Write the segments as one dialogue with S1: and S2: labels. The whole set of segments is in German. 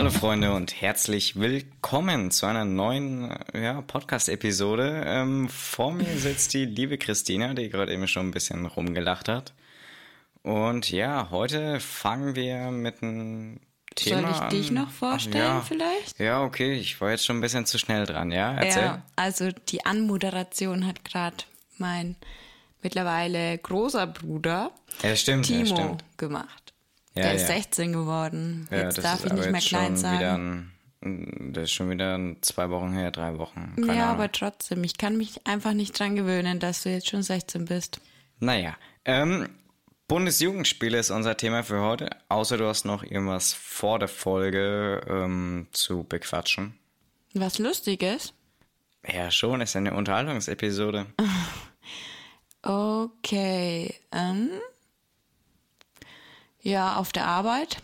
S1: Hallo Freunde und herzlich willkommen zu einer neuen ja, Podcast-Episode. Ähm, vor mir sitzt die liebe Christina, die gerade eben schon ein bisschen rumgelacht hat. Und ja, heute fangen wir mit einem Thema
S2: Soll ich
S1: an.
S2: dich noch vorstellen
S1: ja.
S2: vielleicht?
S1: Ja, okay, ich war jetzt schon ein bisschen zu schnell dran, ja? Erzähl.
S2: Ja, also die Anmoderation hat gerade mein mittlerweile großer Bruder
S1: Ja, stimmt, ja,
S2: Timo
S1: stimmt.
S2: gemacht.
S1: Ja,
S2: Der
S1: ja.
S2: ist 16 geworden.
S1: Ja,
S2: Jetzt darf ich nicht mehr klein
S1: schon
S2: sagen.
S1: Wieder ein, das ist schon wieder zwei Wochen her, drei Wochen. Keine
S2: ja,
S1: Ahnung.
S2: aber trotzdem, ich kann mich einfach nicht dran gewöhnen, dass du jetzt schon 16 bist.
S1: Naja, ähm, Bundesjugendspiele ist unser Thema für heute. Außer du hast noch irgendwas vor der Folge ähm, zu bequatschen.
S2: Was Lustiges?
S1: Ja, schon, ist eine Unterhaltungsepisode.
S2: Okay. Ähm, ja, auf der Arbeit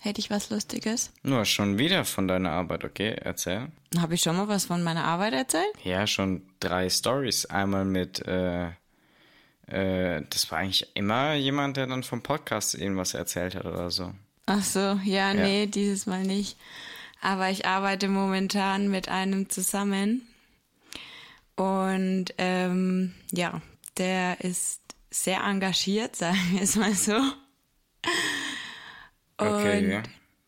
S2: hätte ich was Lustiges.
S1: Nur schon wieder von deiner Arbeit, okay? Erzähl.
S2: Habe ich schon mal was von meiner Arbeit erzählt?
S1: Ja, schon drei Stories. Einmal mit, äh, äh, das war eigentlich immer jemand, der dann vom Podcast irgendwas erzählt hat oder so.
S2: Ach so, ja, nee, dieses Mal nicht. Aber ich arbeite momentan mit einem zusammen. Und ähm, ja, der ist sehr engagiert, sagen wir es mal so.
S1: Okay.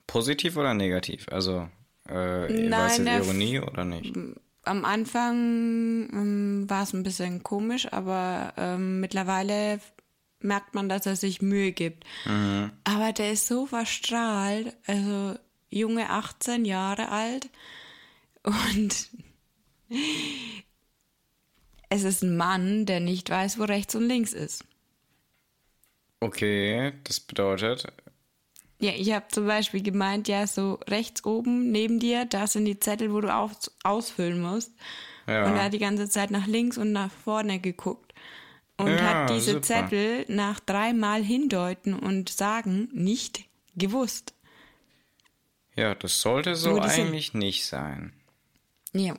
S1: Positiv oder negativ? Also, äh, war es
S2: Nein,
S1: jetzt Ironie oder nicht?
S2: Am Anfang ähm, war es ein bisschen komisch, aber ähm, mittlerweile merkt man, dass er sich Mühe gibt. Aber der ist so verstrahlt, also junge 18 Jahre alt und es ist ein Mann, der nicht weiß, wo rechts und links ist.
S1: Okay, das bedeutet,
S2: Ja, ich habe zum Beispiel gemeint, ja, so rechts oben neben dir, da sind die Zettel, wo du aus, ausfüllen musst.
S1: Ja.
S2: Und er hat die ganze Zeit nach links und nach vorne geguckt. Und
S1: Ja,
S2: hat diese
S1: super.
S2: Zettel nach dreimal hindeuten und sagen nicht gewusst.
S1: ja, das sollte so
S2: sind.
S1: eigentlich nicht sein.
S2: Ja.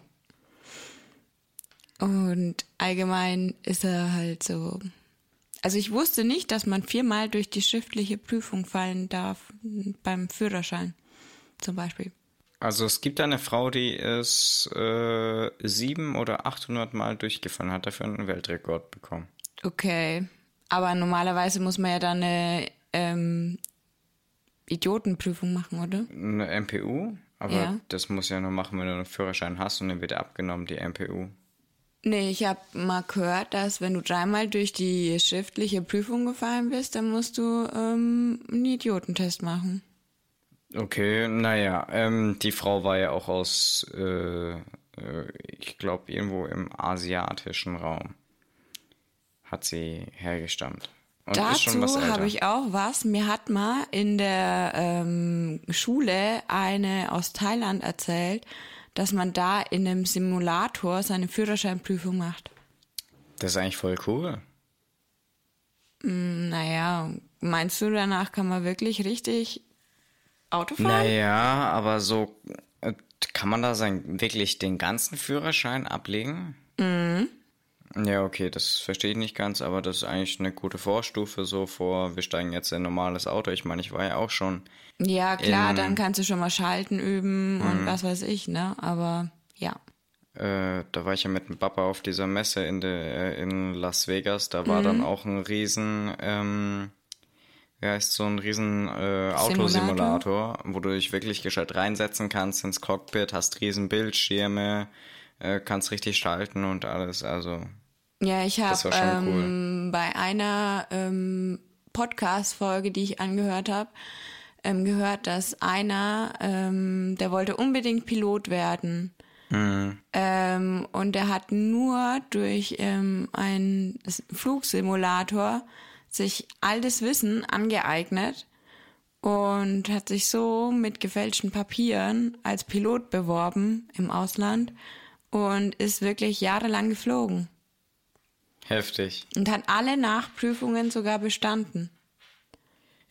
S2: Und allgemein ist er halt so. Also ich wusste nicht, dass man viermal durch die schriftliche Prüfung fallen darf beim Führerschein zum Beispiel.
S1: Also es gibt eine Frau, die es äh, sieben oder 800 Mal durchgefallen hat, dafür einen Weltrekord bekommen.
S2: Okay. Aber normalerweise muss man ja dann eine ähm, Idiotenprüfung machen, oder?
S1: Eine MPU, aber
S2: Ja.
S1: das muss ja nur machen, wenn du einen Führerschein hast und dann wird abgenommen, die MPU.
S2: Nee, ich habe mal gehört, dass wenn du dreimal durch die schriftliche Prüfung gefallen bist, dann musst du ähm, einen Idiotentest machen.
S1: Okay, naja, ähm, die Frau war ja auch aus, äh, äh, ich glaube, irgendwo im asiatischen Raum hat sie hergestammt. Und
S2: Dazu habe ich auch was. Mir hat mal in der ähm, Schule eine aus Thailand erzählt, dass man da in einem Simulator seine Führerscheinprüfung macht.
S1: Das ist eigentlich voll cool.
S2: Naja, meinst du, danach kann man wirklich richtig Auto fahren?
S1: Naja, aber so äh, kann man da sein, wirklich den ganzen Führerschein ablegen? Mhm. Ja, okay, das verstehe ich nicht ganz, aber das ist eigentlich eine gute Vorstufe so vor, wir steigen jetzt in ein normales Auto. Ich meine, ich war ja auch schon
S2: Ja, klar,
S1: In-
S2: dann kannst du schon mal schalten üben und was weiß ich, ne? Aber ja.
S1: Äh, da war ich ja mit dem Papa auf dieser Messe in, der, äh, in Las Vegas. Da war dann auch ein riesen, ähm, wie heißt so ein riesen äh, Autosimulator, wo du dich wirklich gescheit reinsetzen kannst ins Cockpit, hast riesen Bildschirme, äh, kannst richtig schalten und alles. Also
S2: Ja, ich habe ähm, bei einer ähm, Podcast-Folge, die ich angehört habe, ähm, gehört, dass einer, ähm, der wollte unbedingt Pilot werden. Ähm, und er hat nur durch ähm, einen Flugsimulator sich all das Wissen angeeignet und hat sich so mit gefälschten Papieren als Pilot beworben im Ausland und ist wirklich jahrelang geflogen
S1: heftig.
S2: und hat alle Nachprüfungen sogar bestanden.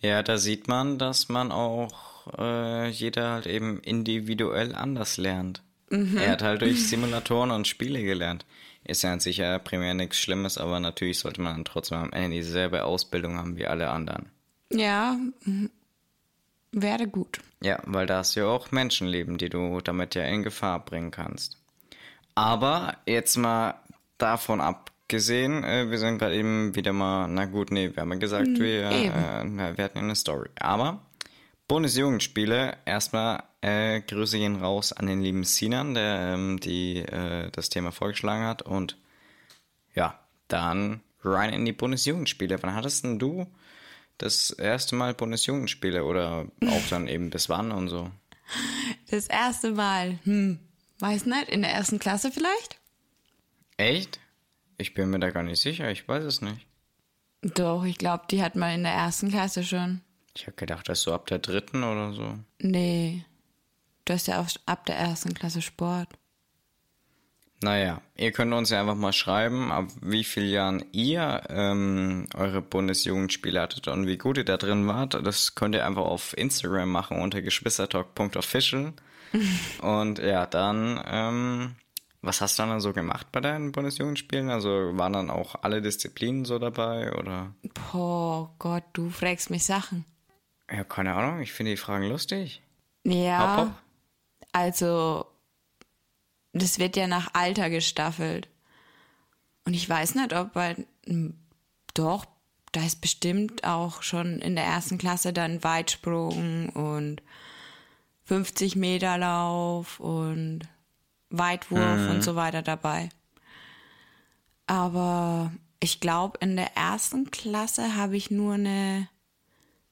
S1: Ja, da sieht man, dass man auch äh, jeder halt eben individuell anders lernt. Er hat halt durch Simulatoren und Spiele gelernt. Ist ja an sich ja primär nichts Schlimmes, aber natürlich sollte man dann trotzdem am Ende dieselbe Ausbildung haben wie alle anderen.
S2: Ja, mhm. wäre gut.
S1: Ja, weil da hast du ja auch Menschenleben, die du damit ja in Gefahr bringen kannst. Aber jetzt mal davon abgesehen, äh, wir sind gerade eben wieder mal, na gut, nee, wir haben ja gesagt, mhm, wir, äh, wir hatten ja eine Story. Aber Bundesjugendspiele, erstmal äh, Grüße gehen raus an den lieben Sinan, der ähm, die, äh, das Thema vorgeschlagen hat. Und ja, dann rein in die Bundesjugendspiele. Wann hattest denn du das erste Mal Bundesjugendspiele oder auch dann eben bis wann und so?
S2: Das erste Mal, hm, weiß nicht, in der ersten Klasse vielleicht?
S1: Echt? Ich bin mir da gar nicht sicher, ich weiß es nicht.
S2: Doch, ich glaube, die hat man in der ersten Klasse schon.
S1: Ich habe gedacht, das ist so ab der dritten oder so.
S2: Nee. Du hast ja auch ab der ersten Klasse Sport.
S1: Naja, ihr könnt uns ja einfach mal schreiben, ab wie vielen Jahren ihr ähm, eure Bundesjugendspiele hattet und wie gut ihr da drin wart. Das könnt ihr einfach auf Instagram machen unter geschwistertalk.official. und ja, dann, ähm, was hast du dann so gemacht bei deinen Bundesjugendspielen? Also waren dann auch alle Disziplinen so dabei oder?
S2: Boah Gott, du fragst mich Sachen.
S1: Ja, keine Ahnung, ich finde die Fragen lustig.
S2: Ja. Hopp, hopp. Also das wird ja nach Alter gestaffelt. Und ich weiß nicht, ob bei, doch, da ist bestimmt auch schon in der ersten Klasse dann Weitsprung und 50 Meter Lauf und Weitwurf mhm. und so weiter dabei. Aber ich glaube, in der ersten Klasse habe ich nur eine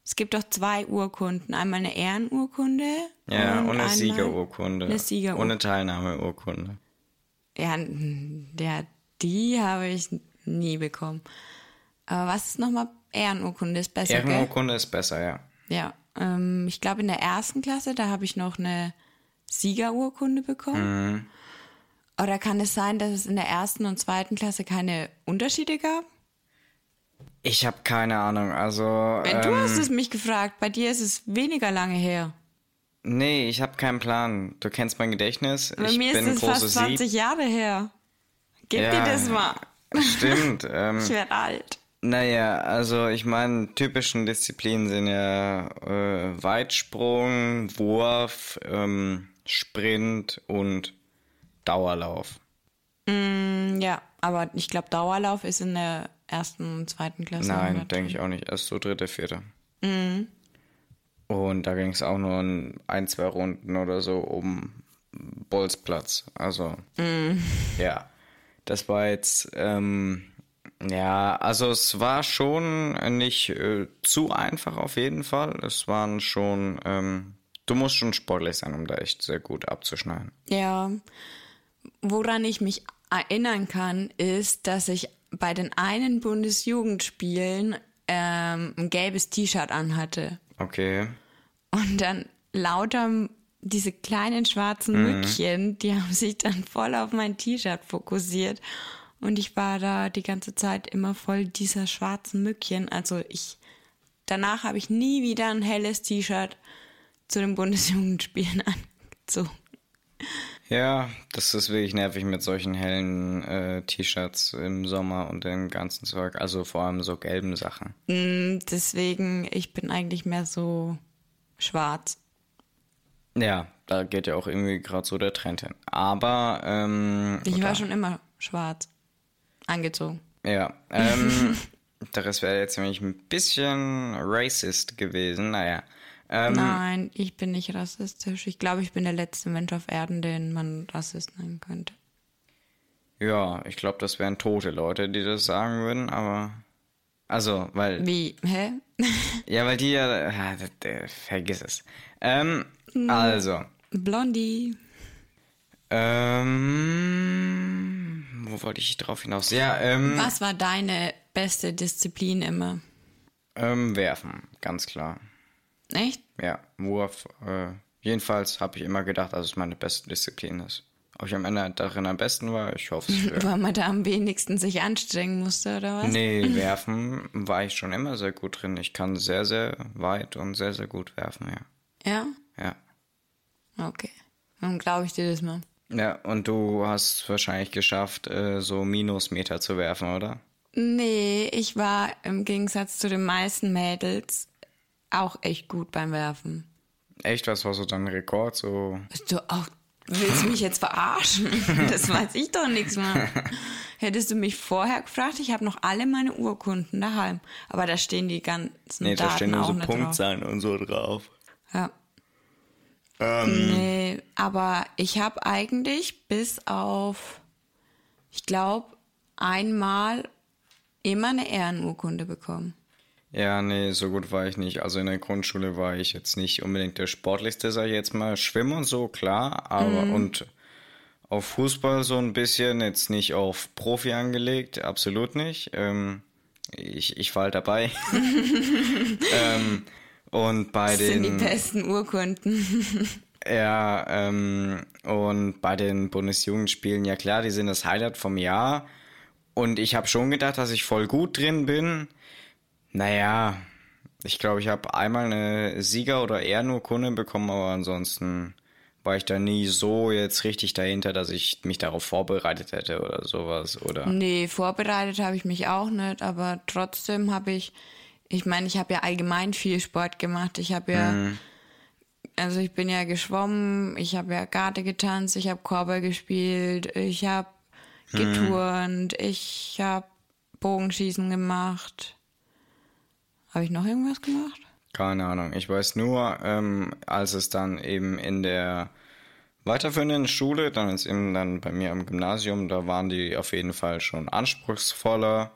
S2: es gibt doch zwei Urkunden. Einmal eine Ehrenurkunde.
S1: Ja, und, und eine Siegerurkunde. Eine Siegerurkunde. Und eine Teilnahmeurkunde.
S2: Ja, der, die habe ich nie bekommen. Aber was ist nochmal? Ehrenurkunde ist besser.
S1: Ehrenurkunde
S2: gell?
S1: ist besser, ja.
S2: Ja. Ähm, ich glaube, in der ersten Klasse, da habe ich noch eine Siegerurkunde bekommen. Mhm. Oder kann es sein, dass es in der ersten und zweiten Klasse keine Unterschiede gab?
S1: Ich habe keine Ahnung. Also.
S2: Ähm, du hast es mich gefragt. Bei dir ist es weniger lange her.
S1: Nee, ich habe keinen Plan. Du kennst mein Gedächtnis.
S2: Bei
S1: ich
S2: mir bin ist es fast 20 Sieb. Jahre her. Gib ja, dir das mal.
S1: Stimmt.
S2: Ähm, ich werde alt.
S1: Naja, also ich meine, typischen Disziplinen sind ja äh, Weitsprung, Wurf, ähm, Sprint und Dauerlauf.
S2: Mm, ja, aber ich glaube, Dauerlauf ist in der ersten und zweiten Klasse.
S1: Nein, denke ich auch nicht. Erst so dritte, vierte. Mhm. Und da ging es auch nur in ein, zwei Runden oder so um Bolzplatz. Also, mhm. ja. Das war jetzt, ähm, ja, also es war schon nicht äh, zu einfach auf jeden Fall. Es waren schon, ähm, du musst schon sportlich sein, um da echt sehr gut abzuschneiden.
S2: Ja. Woran ich mich erinnern kann, ist, dass ich bei den einen Bundesjugendspielen ähm, ein gelbes T-Shirt anhatte.
S1: Okay.
S2: Und dann lauter diese kleinen schwarzen mhm. Mückchen, die haben sich dann voll auf mein T-Shirt fokussiert. Und ich war da die ganze Zeit immer voll dieser schwarzen Mückchen. Also ich, danach habe ich nie wieder ein helles T-Shirt zu den Bundesjugendspielen angezogen.
S1: Ja, das ist wirklich nervig mit solchen hellen äh, T-Shirts im Sommer und dem ganzen Zeug. Also vor allem so gelben Sachen.
S2: Mm, deswegen, ich bin eigentlich mehr so schwarz.
S1: Ja, da geht ja auch irgendwie gerade so der Trend hin. Aber ähm,
S2: ich war schon immer schwarz angezogen.
S1: Ja, ähm, das wäre jetzt nämlich ein bisschen racist gewesen. Naja,
S2: ähm, Nein, ich bin nicht rassistisch. Ich glaube, ich bin der letzte Mensch auf Erden, den man Rassist nennen könnte.
S1: Ja, ich glaube, das wären tote Leute, die das sagen würden, aber. Also, weil.
S2: Wie? Hä?
S1: ja, weil die ja. ja vergiss es. Ähm, hm. also.
S2: Blondie.
S1: Ähm. Wo wollte ich drauf hinaus? Ja, ähm.
S2: Was war deine beste Disziplin immer?
S1: Ähm, werfen, ganz klar.
S2: Echt?
S1: Ja, Wurf. Äh, jedenfalls habe ich immer gedacht, dass es meine beste Disziplin ist. Ob ich am Ende darin am besten war, ich hoffe es.
S2: Ja. Weil man da am wenigsten sich anstrengen musste, oder was?
S1: Nee, werfen war ich schon immer sehr gut drin. Ich kann sehr, sehr weit und sehr, sehr gut werfen, ja.
S2: Ja?
S1: Ja.
S2: Okay. Dann glaube ich dir das mal.
S1: Ja, und du hast wahrscheinlich geschafft, äh, so Minusmeter zu werfen, oder?
S2: Nee, ich war im Gegensatz zu den meisten Mädels auch echt gut beim Werfen.
S1: Echt, was war so dein Rekord? So
S2: Du auch, willst du mich jetzt verarschen? Das weiß ich doch nichts mehr. Hättest du mich vorher gefragt, ich habe noch alle meine Urkunden daheim. Aber da stehen die ganzen
S1: nee,
S2: Daten
S1: da stehen nur
S2: auch
S1: so
S2: drauf.
S1: Punktzahlen und so drauf.
S2: Ja.
S1: Ähm,
S2: Nee, aber ich habe eigentlich bis auf, ich glaube, einmal immer eine Ehrenurkunde bekommen.
S1: Ja, nee, so gut war ich nicht. Also in der Grundschule war ich jetzt nicht unbedingt der sportlichste, sag ich jetzt mal. Schwimmen und so, klar, aber und auf Fußball so ein bisschen, jetzt nicht auf Profi angelegt, absolut nicht. Ähm, ich, ich war halt dabei. ähm, und bei
S2: Das sind die
S1: den
S2: besten Urkunden.
S1: ja, ähm, und bei den Bundesjugendspielen, ja klar, die sind das Highlight vom Jahr. Und ich habe schon gedacht, dass ich voll gut drin bin. Naja, ich glaube, ich habe einmal eine Sieger- oder Ehrenurkunde bekommen, aber ansonsten war ich da nie so jetzt richtig dahinter, dass ich mich darauf vorbereitet hätte oder sowas. Oder
S2: Nee, vorbereitet habe ich mich auch nicht, aber trotzdem habe ich, ich meine, ich habe ja allgemein viel Sport gemacht. Ich habe ja, also ich bin ja geschwommen, ich habe ja Garde getanzt, ich habe Korbball gespielt, ich habe geturnt, ich habe Bogenschießen gemacht. Habe ich noch irgendwas gemacht?
S1: keine Ahnung. Ich weiß nur, ähm, als es dann eben in der weiterführenden Schule, dann ist eben dann bei mir am Gymnasium, da waren die auf jeden Fall schon anspruchsvoller.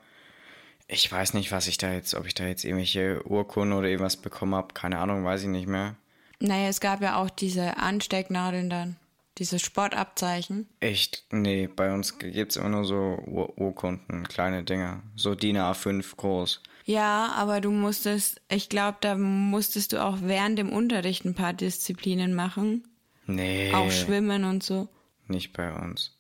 S1: Ich weiß nicht, was ich da jetzt, ob ich da jetzt irgendwelche Urkunden oder irgendwas bekommen habe. Keine Ahnung, weiß ich nicht mehr.
S2: Naja, es gab ja auch diese Anstecknadeln dann, diese Sportabzeichen.
S1: Echt? Nee, bei uns gibt's immer nur so Ur Urkunden, kleine Dinger. So DIN A5 groß.
S2: Ja, aber du musstest, ich glaube, da musstest du auch während dem Unterricht ein paar Disziplinen machen.
S1: Nee,
S2: Auch Schwimmen und so.
S1: nicht bei uns.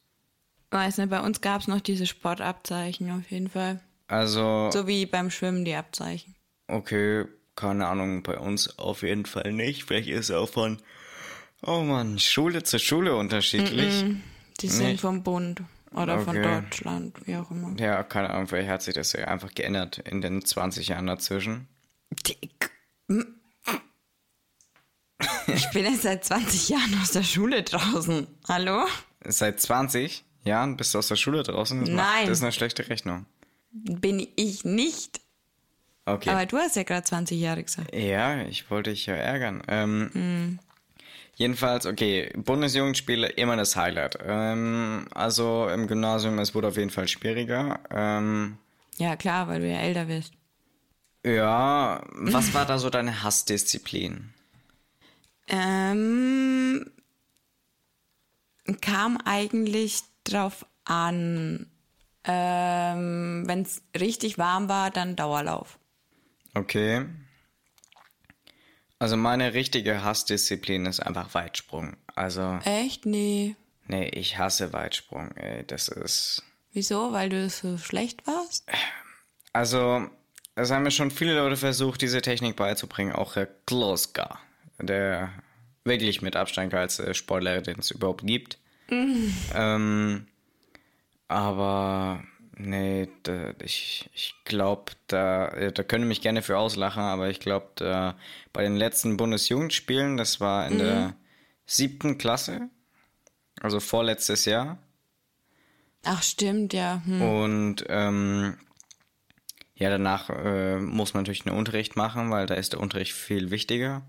S2: Weiß nicht, bei uns gab es noch diese Sportabzeichen auf jeden Fall.
S1: Also,
S2: So wie beim Schwimmen die Abzeichen.
S1: okay, keine Ahnung, bei uns auf jeden Fall nicht. Vielleicht ist es auch von, oh Mann, Schule zu Schule unterschiedlich.
S2: Die sind
S1: Nicht?
S2: vom Bund oder von
S1: Okay.
S2: Deutschland, wie auch immer.
S1: Ja, keine Ahnung, vielleicht hat sich das ja einfach geändert in den 20 Jahren dazwischen.
S2: Dick. Ich bin jetzt seit 20 Jahren aus der Schule draußen. Hallo?
S1: Seit 20 Jahren bist du aus der Schule draußen? Das macht-
S2: Nein.
S1: Das ist eine schlechte Rechnung.
S2: Bin ich nicht.
S1: Okay.
S2: Aber du hast ja gerade 20 Jahre gesagt.
S1: Ja, ich wollte dich ja ärgern. Ähm,
S2: Hm.
S1: Jedenfalls, okay, Bundesjugendspiele immer das Highlight. Ähm, also im Gymnasium, es wurde auf jeden Fall schwieriger. Ähm,
S2: Ja, klar, weil du ja älter bist.
S1: ja, was war da so deine Hassdisziplin?
S2: Ähm, kam eigentlich drauf an. Ähm, Wenn es richtig warm war, dann Dauerlauf.
S1: Okay. Also meine richtige Hassdisziplin ist einfach Weitsprung. Also,
S2: Echt? Nee.
S1: nee, ich hasse Weitsprung, ey. Das ist.
S2: Wieso? Weil du so schlecht warst?
S1: Also, es haben mir schon viele Leute versucht, diese Technik beizubringen. Auch Herr Kloska, der wirklich mit Abstand geilste Sportlehrer, den es überhaupt gibt. Ähm, aber nee, da, ich, ich glaube, da, da können mich gerne für auslachen, aber ich glaube, bei den letzten Bundesjugendspielen, das war in der siebten Klasse, also vorletztes Jahr,
S2: Ach, stimmt, ja. Hm.
S1: und ähm, ja, danach äh, muss man natürlich einen Unterricht machen, weil da ist der Unterricht viel wichtiger.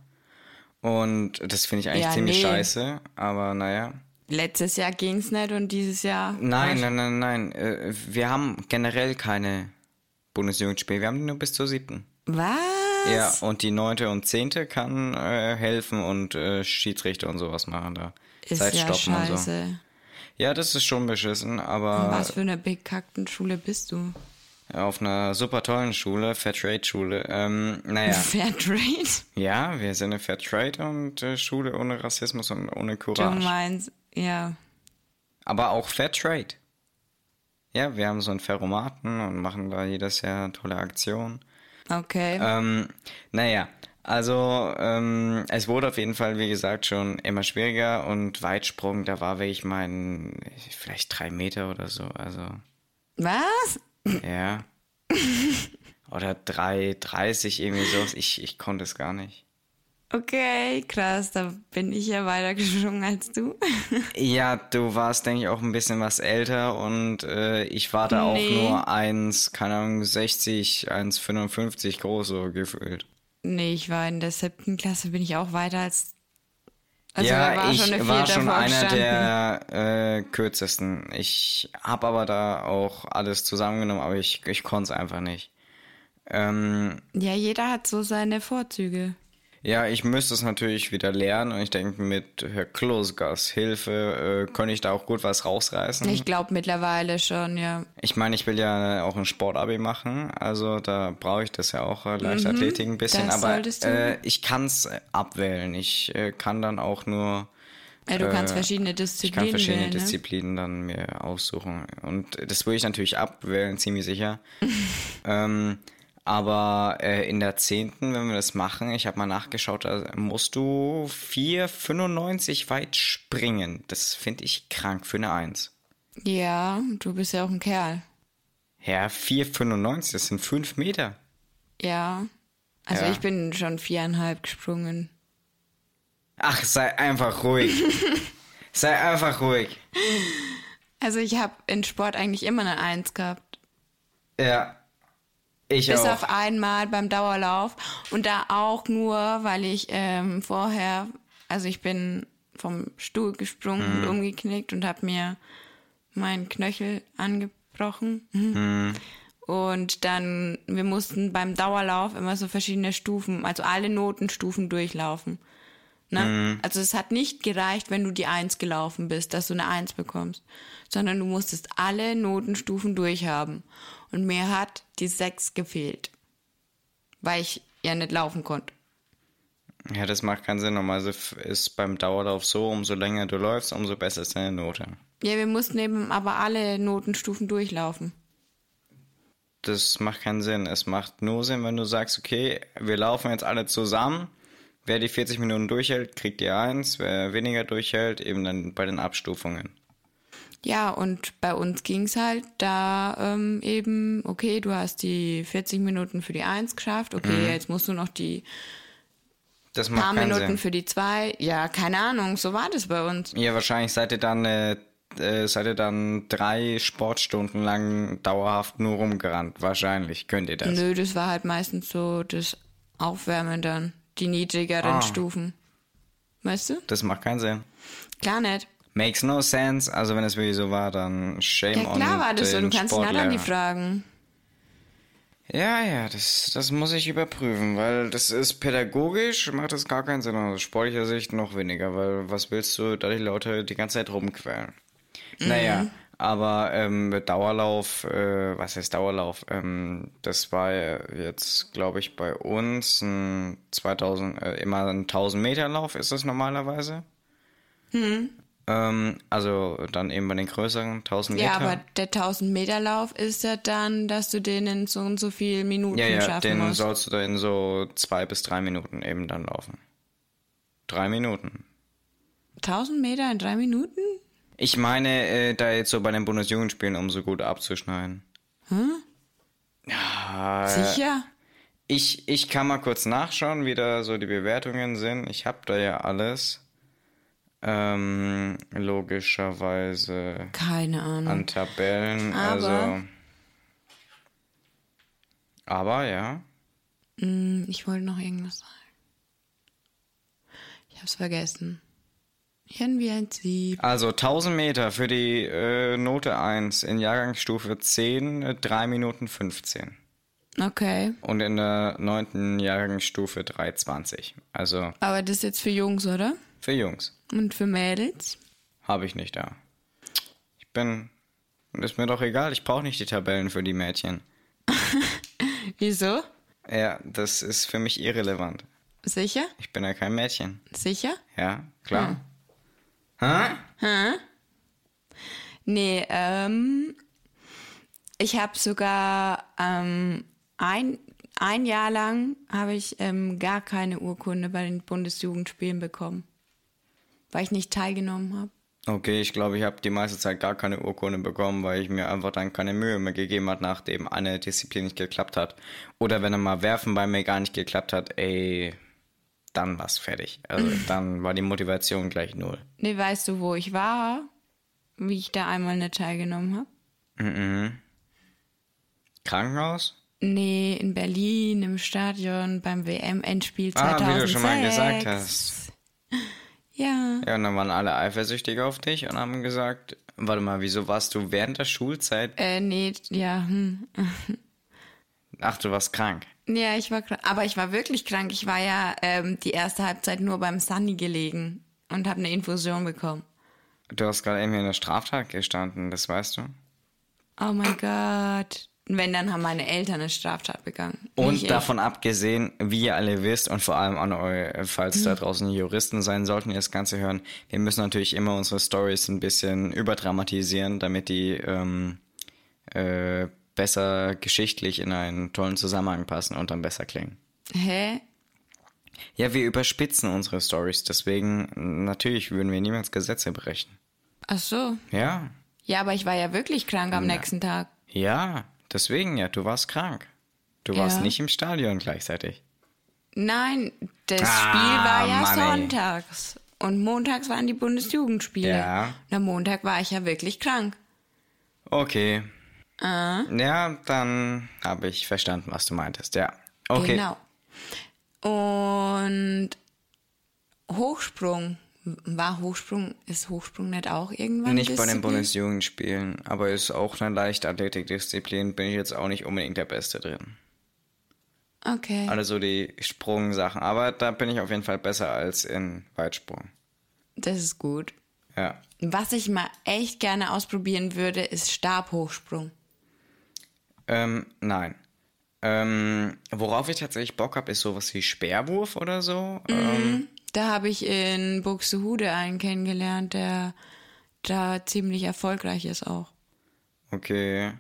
S1: Und das finde ich eigentlich
S2: Ja,
S1: ziemlich
S2: nee.
S1: scheiße, aber naja.
S2: Letztes Jahr ging's nicht und dieses Jahr.
S1: Nein, nein, nein, nein. Äh, wir haben generell keine Bundesjugendspiele. Wir haben die nur bis zur siebten.
S2: Was?
S1: Ja, und die neunte und zehnte kann äh, helfen und äh, Schiedsrichter und sowas machen da.
S2: Ist
S1: Zeit
S2: ja
S1: und so.
S2: scheiße.
S1: Ja, das ist schon beschissen, aber
S2: Was für eine bekackten Schule bist du?
S1: auf einer super tollen Schule, Fairtrade-Schule. Ähm, naja,
S2: Fairtrade?
S1: ja, wir sind eine Fairtrade und äh, Schule ohne Rassismus und ohne
S2: Du
S1: Courage.
S2: meinst, ja.
S1: Aber auch Fairtrade. Ja, wir haben so einen Ferromaten und machen da jedes Jahr tolle Aktionen.
S2: Okay.
S1: Ähm, naja, also ähm, es wurde auf jeden Fall, wie gesagt, schon immer schwieriger und Weitsprung, da war wirklich mein, vielleicht drei Meter oder so, also
S2: Was?
S1: ja. oder 3,30 irgendwie sowas. Ich, ich konnte es gar nicht.
S2: Okay, krass, da bin ich ja weiter gesprungen als du.
S1: ja, du warst, denke ich, auch ein bisschen was älter und äh, ich war da nee. auch nur 1, keine Ahnung, 60, 1,55 groß so gefühlt.
S2: Nee, ich war in der siebten Klasse, bin ich auch weiter als.
S1: Also ja, war ich schon war schon einer der äh, kürzesten. Ich habe aber da auch alles zusammengenommen, aber ich, ich konnte es einfach nicht. Ähm,
S2: ja, jeder hat so seine Vorzüge.
S1: Ja, ich müsste es natürlich wieder lernen und ich denke, mit Herr Klosgas Hilfe äh, könnte ich da auch gut was rausreißen.
S2: Ich glaube mittlerweile schon, ja.
S1: Ich meine, ich will ja auch ein Sportabi machen, also da brauche ich das ja auch, äh, Leichtathletik mhm, ein bisschen, aber äh, ich kann es abwählen. Ich äh, kann dann auch nur.
S2: Ja, du kannst äh, verschiedene Disziplinen.
S1: Ich kann verschiedene
S2: wählen, ne?
S1: Disziplinen dann mir aussuchen. Und das würde ich natürlich abwählen, ziemlich sicher. ähm, aber äh, in der zehnten, wenn wir das machen, ich habe mal nachgeschaut, da musst du 4,95 weit springen. Das finde ich krank für eine Eins.
S2: Ja, du bist ja auch ein Kerl.
S1: Ja, 4,95, das sind 5 Meter.
S2: Ja. Also ja. ich bin schon viereinhalb gesprungen.
S1: Ach, sei einfach ruhig. sei einfach ruhig.
S2: Also ich habe in Sport eigentlich immer eine Eins gehabt.
S1: Ja, ich
S2: Bis
S1: auch.
S2: auf einmal beim Dauerlauf. Und da auch nur, weil ich ähm, vorher, also ich bin vom Stuhl gesprungen hm. und umgeknickt und habe mir meinen Knöchel angebrochen. Hm. Und dann, wir mussten beim Dauerlauf immer so verschiedene Stufen, also alle Notenstufen durchlaufen. Ne? Mhm. Also es hat nicht gereicht, wenn du die Eins gelaufen bist, dass du eine Eins bekommst, sondern du musstest alle Notenstufen durchhaben. Und mir hat die Sechs gefehlt, weil ich ja nicht laufen konnte.
S1: Ja, das macht keinen Sinn. Normalerweise ist beim Dauerlauf so, umso länger du läufst, umso besser ist deine Note.
S2: Ja, wir mussten eben aber alle Notenstufen durchlaufen.
S1: Das macht keinen Sinn. Es macht nur Sinn, wenn du sagst, okay, wir laufen jetzt alle zusammen Wer die 40 Minuten durchhält, kriegt die 1. Wer weniger durchhält, eben dann bei den Abstufungen.
S2: Ja, und bei uns ging es halt da ähm, eben, okay, du hast die 40 Minuten für die 1 geschafft, okay, mhm. jetzt musst du noch die
S1: das
S2: paar Minuten
S1: Sinn.
S2: für die 2. Ja, keine Ahnung, so war das bei uns.
S1: Ja, wahrscheinlich seid ihr dann, äh, äh, seid ihr dann drei Sportstunden lang dauerhaft nur rumgerannt. Wahrscheinlich könnt ihr das.
S2: Nö, das war halt meistens so das Aufwärmen dann die niedrigeren ah. Stufen. Weißt du?
S1: Das macht keinen Sinn.
S2: Klar nicht.
S1: Makes no sense. Also wenn es wirklich so war, dann shame on Ja klar war das so. Du kannst
S2: die fragen.
S1: Ja, ja, das, das muss ich überprüfen, weil das ist pädagogisch, macht das gar keinen Sinn. Aus sportlicher Sicht noch weniger, weil was willst du da die Leute die ganze Zeit rumquälen? Mhm. Naja, aber ähm, Dauerlauf, äh, was heißt Dauerlauf? Ähm, das war jetzt, glaube ich, bei uns ein 2000, äh, immer ein 1000 Meter Lauf ist das normalerweise. Hm. Ähm, also dann eben bei den größeren 1000 Meter.
S2: Ja, aber der 1000 Meter Lauf ist ja dann, dass du den in so und so viel Minuten ja, ja, schaffen
S1: den
S2: musst.
S1: sollst du da in so zwei bis drei Minuten eben dann laufen. Drei Minuten.
S2: 1000 Meter in drei Minuten?
S1: Ich meine, äh, da jetzt so bei den Bundesjugendspielen, um so gut abzuschneiden. Hm? Ja.
S2: Sicher?
S1: Ich, ich kann mal kurz nachschauen, wie da so die Bewertungen sind. Ich habe da ja alles. Ähm, logischerweise.
S2: Keine Ahnung.
S1: An Tabellen. Aber, also. Aber ja.
S2: Hm, ich wollte noch irgendwas sagen. Ich hab's vergessen. Hirn wie ein Sieb.
S1: Also 1000 Meter für die äh, Note 1 in Jahrgangsstufe 10, äh, 3 Minuten 15.
S2: Okay.
S1: Und in der 9. Jahrgangsstufe 3,20. Also.
S2: Aber das ist jetzt für Jungs, oder?
S1: Für Jungs.
S2: Und für Mädels?
S1: Habe ich nicht da. Ich bin. Ist mir doch egal, ich brauche nicht die Tabellen für die Mädchen.
S2: Wieso?
S1: Ja, das ist für mich irrelevant.
S2: Sicher?
S1: Ich bin ja kein Mädchen.
S2: Sicher?
S1: Ja, klar. Hm.
S2: Hä? Hä? Nee, ähm, ich habe sogar ähm, ein, ein Jahr lang habe ich ähm, gar keine Urkunde bei den Bundesjugendspielen bekommen, weil ich nicht teilgenommen habe.
S1: Okay, ich glaube, ich habe die meiste Zeit gar keine Urkunde bekommen, weil ich mir einfach dann keine Mühe mehr gegeben hat, nachdem eine Disziplin nicht geklappt hat. Oder wenn er mal Werfen bei mir gar nicht geklappt hat, ey, dann war's fertig. Also dann war die Motivation gleich null.
S2: Nee, weißt du, wo ich war? Wie ich da einmal nicht teilgenommen habe?
S1: Mhm. Krankenhaus?
S2: Nee, in Berlin, im Stadion, beim WM-Endspiel 2006.
S1: Ah, wie du schon mal gesagt hast.
S2: Ja.
S1: Ja, und dann waren alle eifersüchtig auf dich und haben gesagt, warte mal, wieso warst du während der Schulzeit?
S2: Äh, nee, ja, hm.
S1: Ach, du warst krank.
S2: Ja, ich war krank. Aber ich war wirklich krank. Ich war ja ähm, die erste Halbzeit nur beim Sunny gelegen und habe eine Infusion bekommen.
S1: Du hast gerade irgendwie in der Straftat gestanden, das weißt du.
S2: Oh mein Gott. Wenn, dann haben meine Eltern eine Straftat begangen.
S1: Und davon abgesehen, wie ihr alle wisst und vor allem an euch, falls da draußen Juristen sein sollten, die das Ganze hören, wir müssen natürlich immer unsere Stories ein bisschen überdramatisieren, damit die ähm, äh, besser geschichtlich in einen tollen Zusammenhang passen und dann besser klingen.
S2: Hä?
S1: Ja, wir überspitzen unsere Stories, deswegen natürlich würden wir niemals Gesetze brechen.
S2: Ach so.
S1: Ja,
S2: Ja, aber ich war ja wirklich krank am nächsten Tag.
S1: ja, deswegen ja, du warst krank. Du warst
S2: Ja.
S1: nicht im Stadion gleichzeitig.
S2: Nein, das
S1: Ah,
S2: Spiel war ja
S1: Mann,
S2: sonntags. Und montags waren die Bundesjugendspiele.
S1: Ja.
S2: Und am Montag war ich ja wirklich krank.
S1: Okay.
S2: Ah.
S1: Ja, dann habe ich verstanden, was du meintest. Ja. Okay.
S2: Genau. Und Hochsprung. War Hochsprung, ist Hochsprung nicht auch irgendwann?
S1: Nicht bei den
S2: Disziplin?
S1: Bundesjugendspielen, aber ist auch eine Leichtathletikdisziplin, bin ich jetzt auch nicht unbedingt der Beste drin.
S2: Okay.
S1: Also die Sprungsachen, aber da bin ich auf jeden Fall besser als in Weitsprung.
S2: Das ist gut.
S1: Ja.
S2: Was ich mal echt gerne ausprobieren würde, ist Stabhochsprung.
S1: Ähm, nein. Ähm, worauf ich tatsächlich Bock habe, ist sowas wie Speerwurf oder so. Ähm,
S2: Da habe ich in Buxtehude einen kennengelernt, der da ziemlich erfolgreich ist auch.
S1: Okay.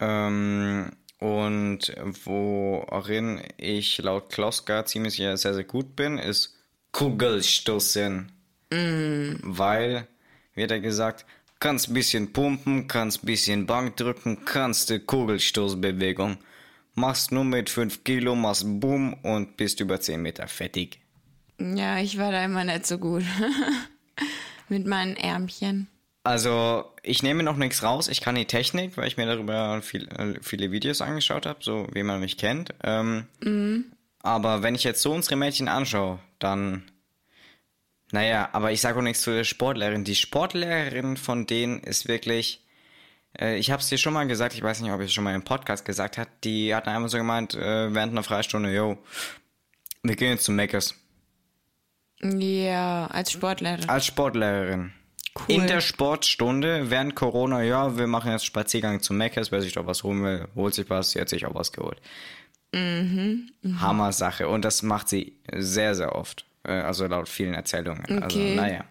S1: Ähm, und worin ich laut Kloska ziemlich sehr, sehr gut bin, ist Kugelstoßen. Weil, wird er gesagt, kannst ein bisschen pumpen, kannst ein bisschen Bank drücken, kannst die Kugelstoßbewegung. Machst nur mit 5 Kilo, machst Boom und bist über 10 Meter fertig.
S2: Ja, ich war da immer nicht so gut. Mit meinen Ärmchen.
S1: Also, ich nehme noch nichts raus. Ich kann die Technik, weil ich mir darüber viel, äh, viele Videos angeschaut habe, so wie man mich kennt. Ähm, Aber wenn ich jetzt so unsere Mädchen anschaue, dann. Naja, aber ich sage auch nichts zu der Sportlehrerin. Die Sportlehrerin von denen ist wirklich. Äh, ich habe es dir schon mal gesagt, ich weiß nicht, ob ich es schon mal im Podcast gesagt habe. Die hat einfach so gemeint, äh, während einer Freistunde, yo, wir gehen jetzt zu Meckers.
S2: Ja, als Sportlehrerin.
S1: Als Sportlehrerin.
S2: Cool.
S1: In der Sportstunde während Corona, ja, wir machen jetzt Spaziergang zu Meckes, wer sich doch was holen will, holt sich was, sie hat sich auch was geholt.
S2: Mhm,
S1: Hammer Sache. Und das macht sie sehr, sehr oft. Äh, Also laut vielen Erzählungen. Also,
S2: Okay.
S1: naja.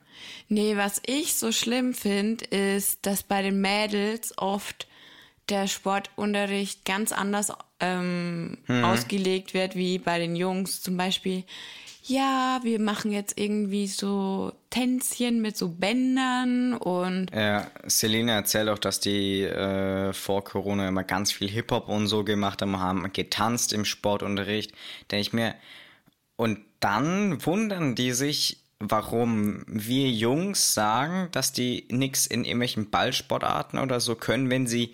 S2: Nee, was ich so schlimm finde, ist, dass bei den Mädels oft der Sportunterricht ganz anders ähm, ausgelegt wird wie bei den Jungs. Zum Beispiel, ja, wir machen jetzt irgendwie so Tänzchen mit so Bändern und
S1: Ja, Selina erzählt auch, dass die äh, vor Corona immer ganz viel Hip-Hop und so gemacht haben, haben getanzt im Sportunterricht. Denke ich mir. Und dann wundern die sich, warum wir Jungs sagen, dass die nix in irgendwelchen Ballsportarten oder so können, wenn sie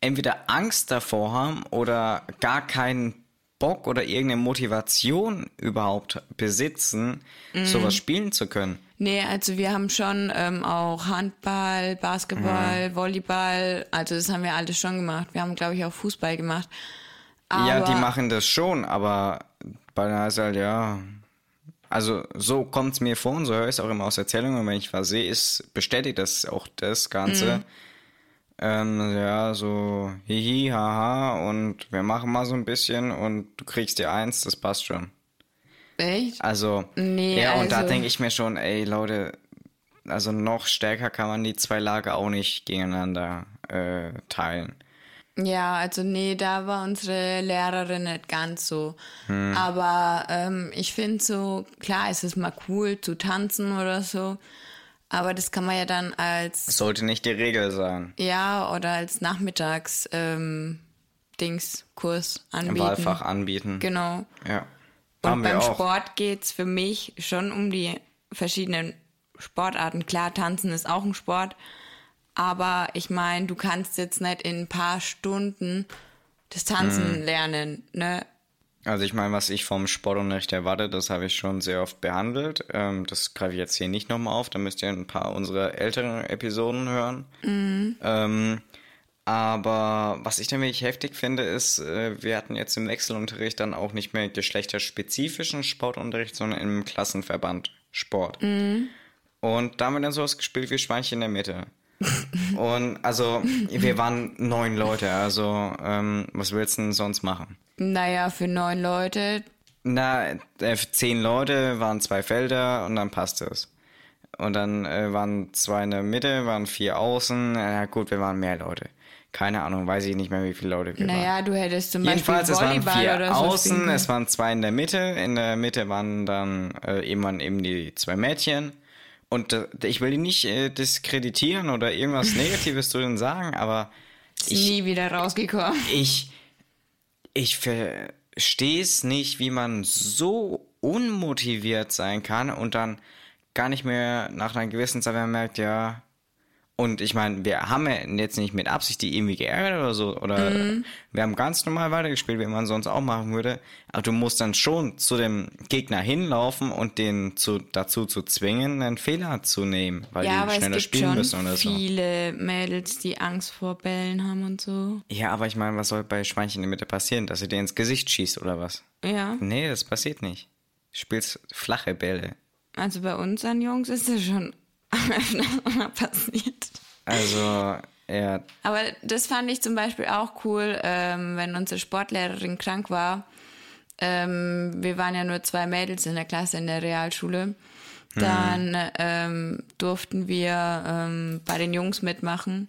S1: entweder Angst davor haben oder gar keinen Bock oder irgendeine Motivation überhaupt besitzen, sowas spielen zu können.
S2: Nee, also wir haben schon ähm, auch Handball, Basketball, Volleyball, also das haben wir alles schon gemacht. Wir haben, glaube ich, auch Fußball gemacht. Aber,
S1: Ja, die machen das schon, aber bei der halt, ja. Also so kommt es mir vor und so höre ich es auch immer aus Erzählungen, wenn ich was sehe, ist bestätigt das auch das Ganze. Ähm, ja, so hihi, haha und wir machen mal so ein bisschen und du kriegst dir eins, das passt schon.
S2: Echt?
S1: Also,
S2: Nee,
S1: ja, und da
S2: also-
S1: denke ich mir schon, ey Leute, also noch stärker kann man die zwei Lager auch nicht gegeneinander äh, teilen.
S2: Ja, also nee, da war unsere Lehrerin nicht ganz so. Aber ähm, ich finde so, klar, es ist mal cool zu tanzen oder so. Aber das kann man ja dann als.
S1: Das sollte nicht die Regel sein.
S2: Ja, oder als Nachmittags ähm, Dings Kurs anbieten. Im
S1: Wahlfach anbieten.
S2: Genau.
S1: Ja.
S2: Und beim Sport geht es für mich schon um die verschiedenen Sportarten. Klar, tanzen ist auch ein Sport. Aber ich meine, du kannst jetzt nicht in ein paar Stunden das Tanzen hm. lernen, ne?
S1: Also ich meine, was ich vom Sportunterricht erwarte, das habe ich schon sehr oft behandelt. Ähm, das greife ich jetzt hier nicht nochmal auf. Da müsst ihr ein paar unserer älteren Episoden hören. Mhm. Ähm, aber was ich nämlich heftig finde, ist, äh, wir hatten jetzt im Wechselunterricht dann auch nicht mehr geschlechterspezifischen Sportunterricht, sondern im Klassenverband Sport. Mhm. Und da haben wir dann sowas gespielt wie Schweinchen in der Mitte. Und also, wir waren neun Leute, also ähm, was willst du denn sonst machen?
S2: Naja, für neun Leute.
S1: Na, äh, zehn Leute waren zwei Felder und dann passte es. Und dann äh, waren zwei in der Mitte, waren vier außen. Na gut, wir waren mehr Leute. Keine Ahnung, weiß ich nicht mehr, wie viele Leute wir
S2: naja,
S1: waren.
S2: Naja, du hättest zum
S1: Jedenfalls,
S2: Beispiel
S1: Volleyball es waren vier
S2: oder so
S1: außen, es waren zwei in der Mitte. In der Mitte waren dann äh, eben, eben die zwei Mädchen. Und äh, ich will die nicht äh, diskreditieren oder irgendwas Negatives zu denen sagen, aber
S2: ist ich, nie wieder rausgekommen.
S1: Ich, ich verstehe es nicht, wie man so unmotiviert sein kann und dann gar nicht mehr nach einer gewissen Zeit merkt, ja, und ich meine, wir haben ja jetzt nicht mit Absicht die irgendwie geärgert oder so. Oder mhm. wir haben ganz normal weitergespielt, wie man sonst auch machen würde. Aber du musst dann schon zu dem Gegner hinlaufen und den zu, dazu zu zwingen, einen Fehler zu nehmen, weil
S2: ja,
S1: die schneller spielen müssen oder
S2: so. viele Mädels, die Angst vor Bällen haben und so.
S1: Ja, aber ich meine, was soll bei Schweinchen in der Mitte passieren? Dass er dir ins Gesicht schießt oder was?
S2: Ja.
S1: Nee, das passiert nicht. Du spielst flache Bälle.
S2: Also bei uns an Jungs ist das schon passiert.
S1: Also, ja.
S2: Aber das fand ich zum Beispiel auch cool, ähm, wenn unsere Sportlehrerin krank war. Ähm, wir waren ja nur zwei Mädels in der Klasse in der Realschule. Dann hm. ähm, durften wir ähm, bei den Jungs mitmachen.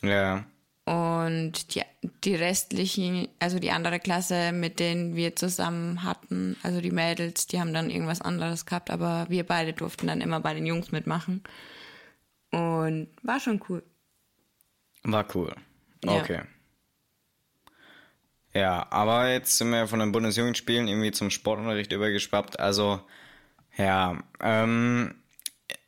S1: Ja.
S2: Und die, die restlichen, also die andere Klasse, mit denen wir zusammen hatten, also die Mädels, die haben dann irgendwas anderes gehabt, aber wir beide durften dann immer bei den Jungs mitmachen. Und war schon cool.
S1: War cool. Okay. Ja, ja aber jetzt sind wir von den Bundesjugendspielen irgendwie zum Sportunterricht übergeschwappt. Also, ja, ähm, äh,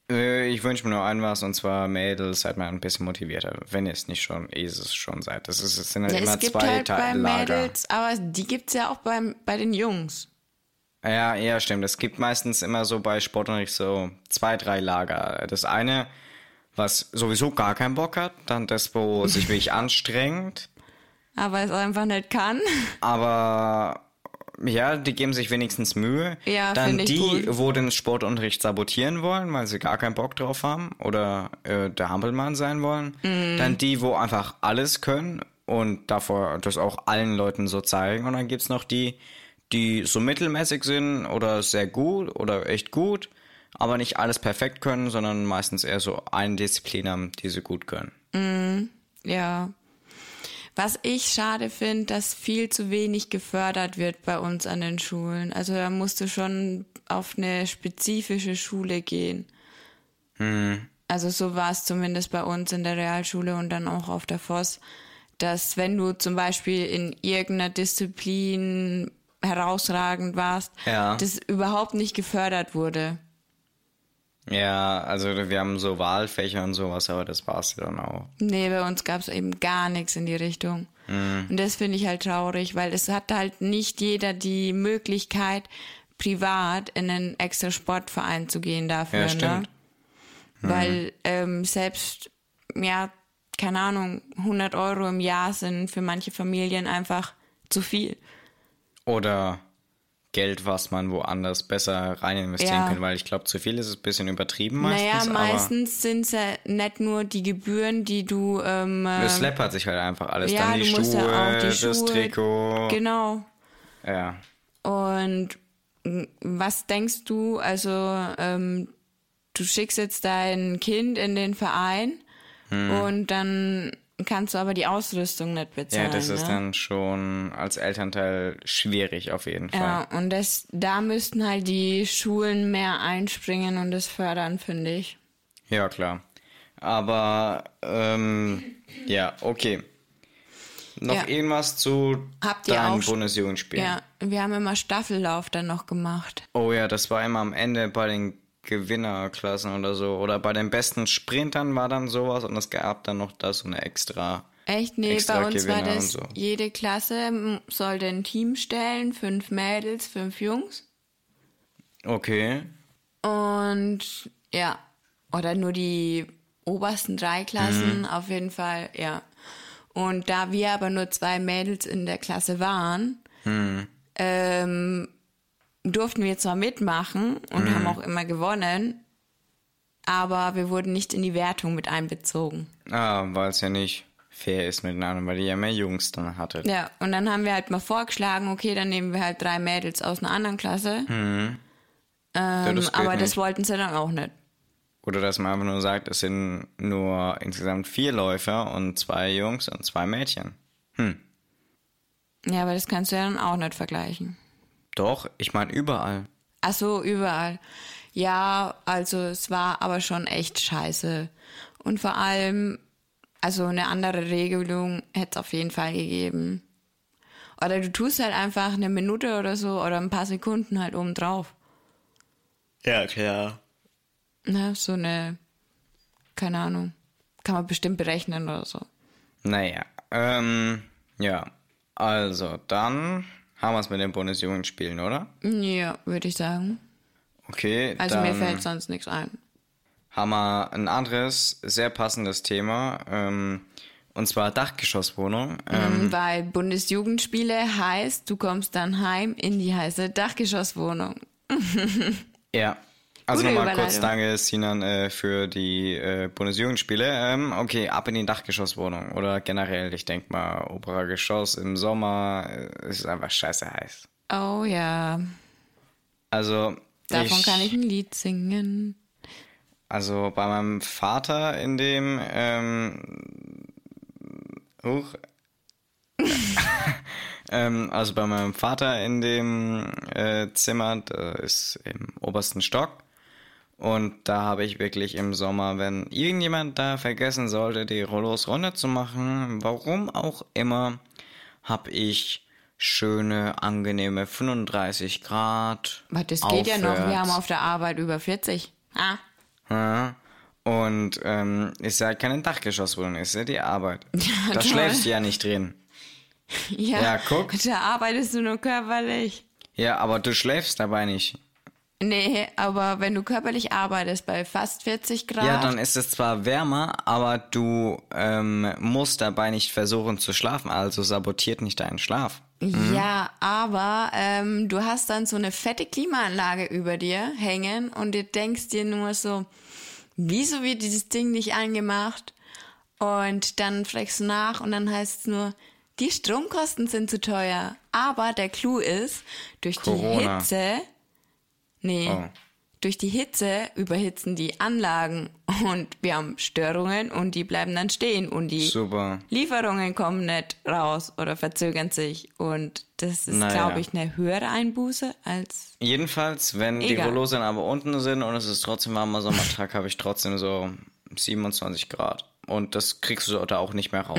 S1: ich wünsche mir nur ein was und zwar Mädels, seid mal ein bisschen motivierter. Wenn ihr es nicht schon, ist es schon seid. Das, ist, es sind halt ja, immer es gibt zwei halt bei Lager. Mädels,
S2: aber die gibt es ja auch beim, bei den Jungs.
S1: Ja, ja, stimmt. Es gibt meistens immer so bei Sportunterricht so zwei, drei Lager. Das eine, was sowieso gar keinen Bock hat, dann das, wo sich wirklich anstrengt.
S2: Aber es einfach nicht kann.
S1: Aber ja, die geben sich wenigstens Mühe.
S2: Ja,
S1: Dann die,
S2: cool.
S1: wo den Sportunterricht sabotieren wollen, weil sie gar keinen Bock drauf haben oder äh, der Hampelmann sein wollen. Mhm. Dann die, wo einfach alles können und davor das auch allen Leuten so zeigen. Und dann gibt's noch die, die so mittelmäßig sind oder sehr gut oder echt gut, aber nicht alles perfekt können, sondern meistens eher so eine Disziplin haben, die sie gut können.
S2: Mhm. Ja, was ich schade finde, dass viel zu wenig gefördert wird bei uns an den Schulen. Also da musst du schon auf eine spezifische Schule gehen.
S1: Mhm.
S2: Also so war es zumindest bei uns in der Realschule und dann auch auf der Voss, dass wenn du zum Beispiel in irgendeiner Disziplin herausragend warst,
S1: ja.
S2: das überhaupt nicht gefördert wurde.
S1: Ja, also wir haben so Wahlfächer und sowas, aber das war's dann auch.
S2: Nee, bei uns gab's eben gar nichts in die Richtung.
S1: Mhm.
S2: Und das finde ich halt traurig, weil es hat halt nicht jeder die Möglichkeit, privat in einen extra Sportverein zu gehen dafür. Ja, ne? stimmt. Ne? Mhm. Weil ähm, selbst, ja, keine Ahnung, 100 Euro im Jahr sind für manche Familien einfach zu viel.
S1: Oder Geld, was man woanders besser rein investieren ja. kann, weil ich glaube, zu viel ist es ein bisschen übertrieben meistens.
S2: Naja, meistens sind es ja nicht nur die Gebühren, die du. Ähm,
S1: das läppert sich halt einfach alles. Ja, Dann die Schuhe, ja die das Schuhe, Trikot.
S2: Genau.
S1: Ja.
S2: Und was denkst du, also ähm, du schickst jetzt dein Kind in den Verein hm. und dann kannst du aber die Ausrüstung nicht bezahlen.
S1: Ja, das ist ne? dann schon als Elternteil schwierig auf jeden Fall.
S2: Ja, und das, da müssten halt die Schulen mehr einspringen und das fördern, finde ich.
S1: Ja, klar. Aber, ähm, ja, okay. Noch
S2: Ja.
S1: irgendwas zu
S2: Habt auch-
S1: Bundesjugendspielen?
S2: Ja, wir haben immer Staffellauf dann noch gemacht.
S1: Oh ja, das war immer am Ende bei den Gewinnerklassen oder so. Oder bei den besten Sprintern war dann sowas und es gab dann noch da so eine extra.
S2: Echt? Nee,
S1: Extra
S2: bei uns war
S1: Gewinner
S2: das,
S1: und so.
S2: jede Klasse sollte ein Team stellen, fünf Mädels, fünf Jungs.
S1: Okay.
S2: Und ja, oder nur die obersten drei Klassen,
S1: Mhm.
S2: auf jeden Fall, ja. Und da wir aber nur zwei Mädels in der Klasse waren,
S1: Mhm.
S2: ähm, durften wir zwar mitmachen und
S1: Mhm.
S2: haben auch immer gewonnen, aber wir wurden nicht in die Wertung mit einbezogen.
S1: Ah, weil es ja nicht fair ist mit den anderen, weil ihr ja mehr Jungs dann hattet.
S2: Ja, und dann haben wir halt mal vorgeschlagen, okay, dann nehmen wir halt drei Mädels aus einer anderen Klasse.
S1: Mhm. Ja,
S2: Ähm,
S1: das geht
S2: aber das
S1: nicht.
S2: wollten sie dann auch nicht.
S1: Oder dass man einfach nur sagt, es sind nur insgesamt vier Läufer und zwei Jungs und zwei Mädchen.
S2: Ja, aber das kannst du ja dann auch nicht vergleichen.
S1: Doch, ich meine überall.
S2: Ach so, überall. Ja, also es war aber schon echt scheiße. Und vor allem, also eine andere Regelung hätte es auf jeden Fall gegeben. Oder du tust halt einfach eine Minute oder so oder ein paar Sekunden halt oben drauf.
S1: Ja, klar.
S2: Ne, so eine, keine Ahnung, kann man bestimmt berechnen oder so.
S1: Naja, ähm, ja. Also, dann haben wir es mit den Bundesjugendspielen, oder?
S2: Ja, würde ich sagen.
S1: Okay,
S2: Also mir fällt sonst nichts ein.
S1: haben wir ein anderes, sehr passendes Thema, ähm, und zwar Dachgeschosswohnung. Ähm,
S2: Ähm, Weil Bundesjugendspiele heißt, du kommst dann heim in die heiße Dachgeschosswohnung.
S1: Ja. Also nochmal kurz danke, Sinan, äh, für die äh, Bundesjugendspiele. Ähm, okay, ab in die Dachgeschosswohnung. Oder generell, ich denke mal, Operageschoss im Sommer äh, ist einfach scheiße heiß.
S2: Oh ja,
S1: Also,
S2: davon kann ich ein Lied singen.
S1: Also bei meinem Vater in dem, ähm, huch, ähm, also bei meinem Vater in dem äh, Zimmer, ist im obersten Stock. Und da habe ich wirklich im Sommer, wenn irgendjemand da vergessen sollte, die Rollos runterzumachen, warum auch immer, habe ich schöne, angenehme 35 Grad.
S2: Aber das geht ja noch, wir
S1: aufwärts.
S2: haben auf der Arbeit über 40. Ah,
S1: Ja. Und ähm, ist ja keine Dachgeschosswohnung, ist ja die Arbeit. da
S2: toll.
S1: schläfst du ja nicht drin.
S2: ja,
S1: Ja, guck.
S2: da arbeitest du nur körperlich.
S1: Ja, aber du schläfst dabei nicht.
S2: Nee, aber wenn du körperlich arbeitest bei fast 40 Grad,
S1: Ja, dann ist es zwar wärmer, aber du ähm, musst dabei nicht versuchen zu schlafen, also sabotiert nicht deinen Schlaf.
S2: Ja, aber ähm, du hast dann so eine fette Klimaanlage über dir hängen und du denkst dir nur so, wieso wird dieses Ding nicht angemacht? Und dann fragst du nach und dann heißt es nur, die Stromkosten sind zu teuer. Aber der Clou ist, durch
S1: Corona.
S2: die Hitze, nee,
S1: Oh.
S2: durch die Hitze überhitzen die Anlagen und wir haben Störungen und die bleiben dann stehen und die
S1: Super.
S2: Lieferungen kommen nicht raus oder verzögern sich. Und das ist,
S1: Naja.
S2: glaube ich, eine höhere Einbuße als.
S1: Jedenfalls, wenn die
S2: Egal.
S1: Rollos dann aber unten sind und es ist trotzdem warmer Sommertag, habe ich trotzdem so 27 Grad. Und das kriegst du da auch nicht mehr raus.